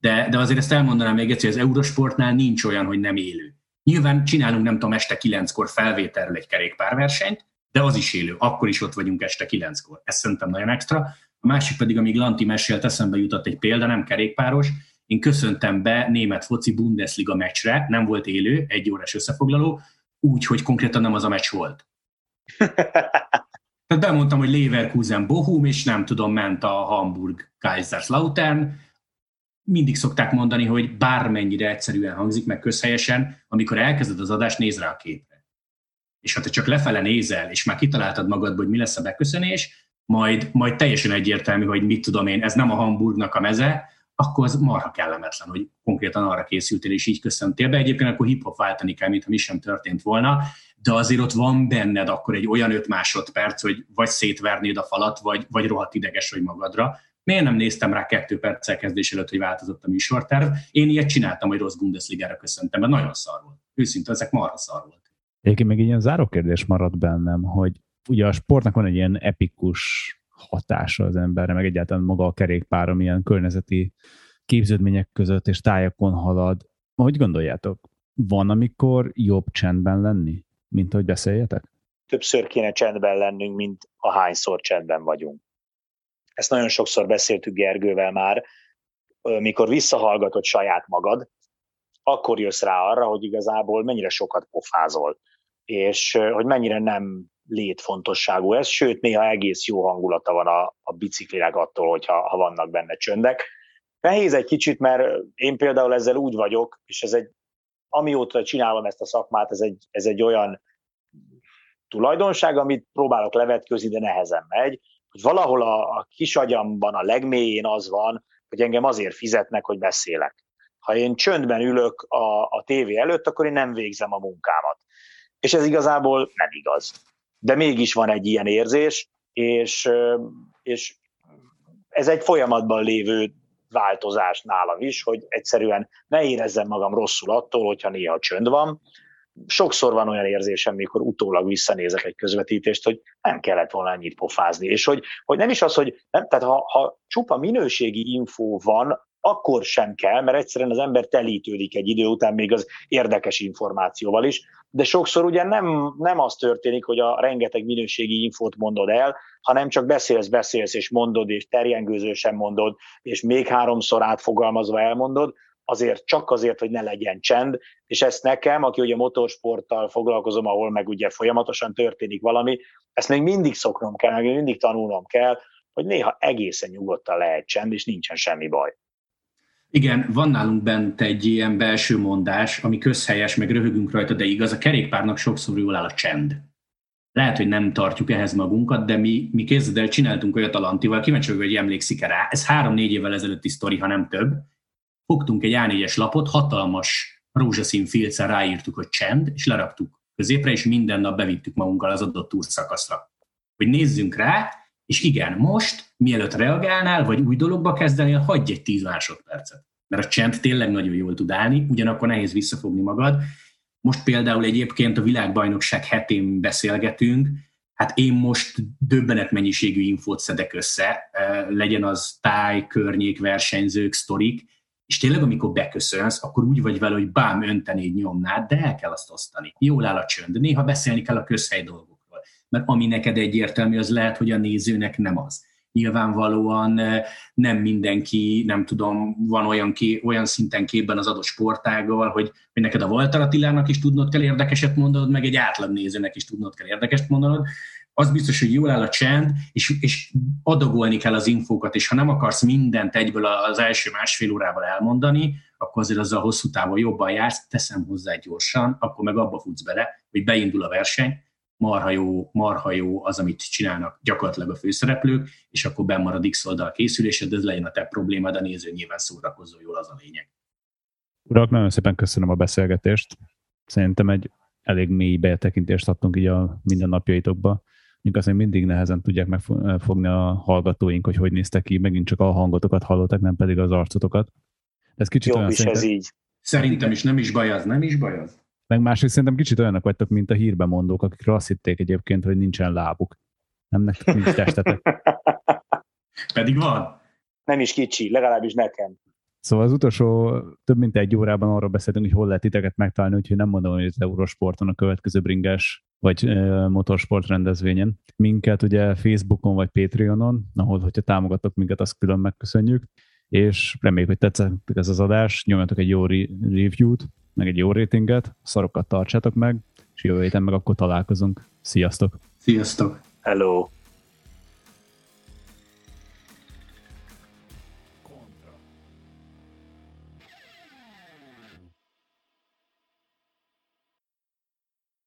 de, de azért ezt elmondanám még egyszer, hogy az Eurosportnál nincs olyan, hogy nem élő. Nyilván csinálunk, nem tudom, este kilenckor felvételről egy kerékpárversenyt, de az is élő, akkor is ott vagyunk este kilenckor. Ez szerintem nagyon extra. A másik pedig, amíg Lanti mesélt, eszembe jutott egy példa, nem kerékpáros, én köszöntem be német foci Bundesliga meccsre, nem volt élő, egy órás összefoglaló, úgy, hogy konkrétan nem az a meccs volt. Tehát bemondtam, hogy Leverkusen Bochum, és nem tudom, ment a Hamburg Kaiserslautern. Mindig szokták mondani, hogy bármennyire egyszerűen hangzik meg közhelyesen, amikor elkezded az adást, néz rá a képre. És ha te csak lefele nézel, és már kitaláltad magadból, hogy mi lesz a beköszönés, majd, majd teljesen egyértelmű, hogy mit tudom én, ez nem a Hamburgnak a meze, akkor az marha kellemetlen, hogy konkrétan arra készültél, és így köszöntél be. Egyébként akkor hip-hop váltani kell, mintha mi sem történt volna, de azért ott van benned akkor egy olyan öt másodperc, hogy vagy szétvernéd a falat, vagy, vagy rohadt ideges vagy magadra. Miért nem néztem rá kettő perccel kezdés előtt, hogy változott a műsorterv? Én ilyet csináltam, hogy rossz Bundesligára köszöntem, mert nagyon szar volt. Őszintén, ezek marha szar volt. Egyébként még ilyen záró kérdés maradt bennem, hogy ugye a sportnak van egy ilyen epikus hatása az emberre, meg egyáltalán maga a kerékpár, amilyen környezeti képződmények között és tájakon halad. Hogy gondoljátok, van, amikor jobb csendben lenni, mint hogy beszéljetek? Többször kéne csendben lennünk, mint a hányszor csendben vagyunk. Ezt nagyon sokszor beszéltük Gergővel már, mikor visszahallgatod saját magad, akkor jössz rá arra, hogy igazából mennyire sokat pofázol, és hogy mennyire nem létfontosságú ez, sőt, néha egész jó hangulata van a, a biciklinek attól, hogyha ha vannak benne csöndek. Nehéz egy kicsit, mert én például ezzel úgy vagyok, és ez egy, amióta csinálom ezt a szakmát, ez egy, ez egy olyan tulajdonság, amit próbálok levetközni, de nehezen megy, hogy valahol a, a kis agyamban a legmélyén az van, hogy engem azért fizetnek, hogy beszélek. Ha én csöndben ülök a, a tévé előtt, akkor én nem végzem a munkámat. És ez igazából nem igaz de mégis van egy ilyen érzés, és, és ez egy folyamatban lévő változás nálam is, hogy egyszerűen ne érezzem magam rosszul attól, hogyha néha csönd van. Sokszor van olyan érzésem, mikor utólag visszanézek egy közvetítést, hogy nem kellett volna ennyit pofázni, és hogy, hogy nem is az, hogy nem, tehát ha, ha csupa minőségi infó van, akkor sem kell, mert egyszerűen az ember telítődik egy idő után még az érdekes információval is, de sokszor ugye nem, nem az történik, hogy a rengeteg minőségi infót mondod el, hanem csak beszélsz, beszélsz, és mondod, és terjengőzősen mondod, és még háromszor átfogalmazva elmondod, azért csak azért, hogy ne legyen csend, és ezt nekem, aki ugye motorsporttal foglalkozom, ahol meg ugye folyamatosan történik valami, ezt még mindig szoknom kell, meg mindig tanulnom kell, hogy néha egészen nyugodtan lehet csend, és nincsen semmi baj. Igen, van nálunk bent egy ilyen belső mondás, ami közhelyes, meg röhögünk rajta, de igaz, a kerékpárnak sokszor jól áll a csend. Lehet, hogy nem tartjuk ehhez magunkat, de mi, mi képzeld el, csináltunk olyat a Lantival, kíváncsi vagyok, hogy emlékszik-e rá. Ez három-négy évvel ezelőtti sztori, ha nem több. Fogtunk egy A4-es lapot, hatalmas rózsaszín filccel ráírtuk, hogy csend, és leraktuk középre, és minden nap bevittük magunkkal az adott túrszakaszra. Hogy nézzünk rá, És igen, most, mielőtt reagálnál, vagy új dologba kezdenél, hagyj egy 10 másodpercet. Mert a csend tényleg nagyon jól tud állni, ugyanakkor nehéz visszafogni magad. Most például egyébként a világbajnokság hetén beszélgetünk, hát én most döbbenet mennyiségű infót szedek össze, legyen az táj, környék, versenyzők, sztorik, és tényleg, amikor beköszönsz, akkor úgy vagy vele, hogy bám öntenéd nyomnád, de el kell azt osztani. Jól áll a csönd. Néha beszélni kell a közhely dolgokról. Mert ami neked egyértelmű, az lehet, hogy a nézőnek nem az. Nyilvánvalóan nem mindenki, nem tudom, van olyan, ki, olyan szinten képben az adott sportággal, hogy, hogy neked a Walter Attilának is tudnod kell érdekeset mondanod, meg egy átlag nézőnek is tudnod kell érdekeset mondanod, az biztos, hogy jól áll a csend, és, és adagolni kell az infókat, és ha nem akarsz mindent egyből az első másfél órával elmondani, akkor azért azzal hosszú távon jobban jársz, teszem hozzá gyorsan, akkor meg abba futsz bele, hogy beindul a verseny, marha jó, marha jó az, amit csinálnak gyakorlatilag a főszereplők, és akkor bemarad X oldal készülésed, ez legyen a te problémád, a néző nyilván szórakozó jól az a lényeg. Urak, nagyon szépen köszönöm a beszélgetést. Szerintem egy elég mély betekintést adtunk így a mindennapjaitokba mondjuk azt, mindig nehezen tudják megfogni a hallgatóink, hogy hogy néztek ki, megint csak a hangotokat hallottak, nem pedig az arcotokat. Ez kicsit Jobb olyan is szerintem, ez így. Szerintem is nem is baj az, nem is baj az. Meg másrészt szerintem kicsit olyanok vagytok, mint a hírben mondók, akikről azt hitték egyébként, hogy nincsen lábuk. Nem nektek nincs testetek. Pedig van. Nem is kicsi, legalábbis nekem. Szóval az utolsó több mint egy órában arról beszéltünk, hogy hol lehet titeket megtalálni, úgyhogy nem mondom, hogy az Eurosporton a következő bringás vagy e, motorsport rendezvényen. Minket ugye Facebookon vagy Patreonon, ahol, hogyha támogatok minket, azt külön megköszönjük, és reméljük, hogy tetszett ez az adás, nyomjatok egy jó re- review-t, meg egy jó ratinget, szarokat tartsátok meg, és jövő héten meg akkor találkozunk. Sziasztok! Sziasztok! Hello!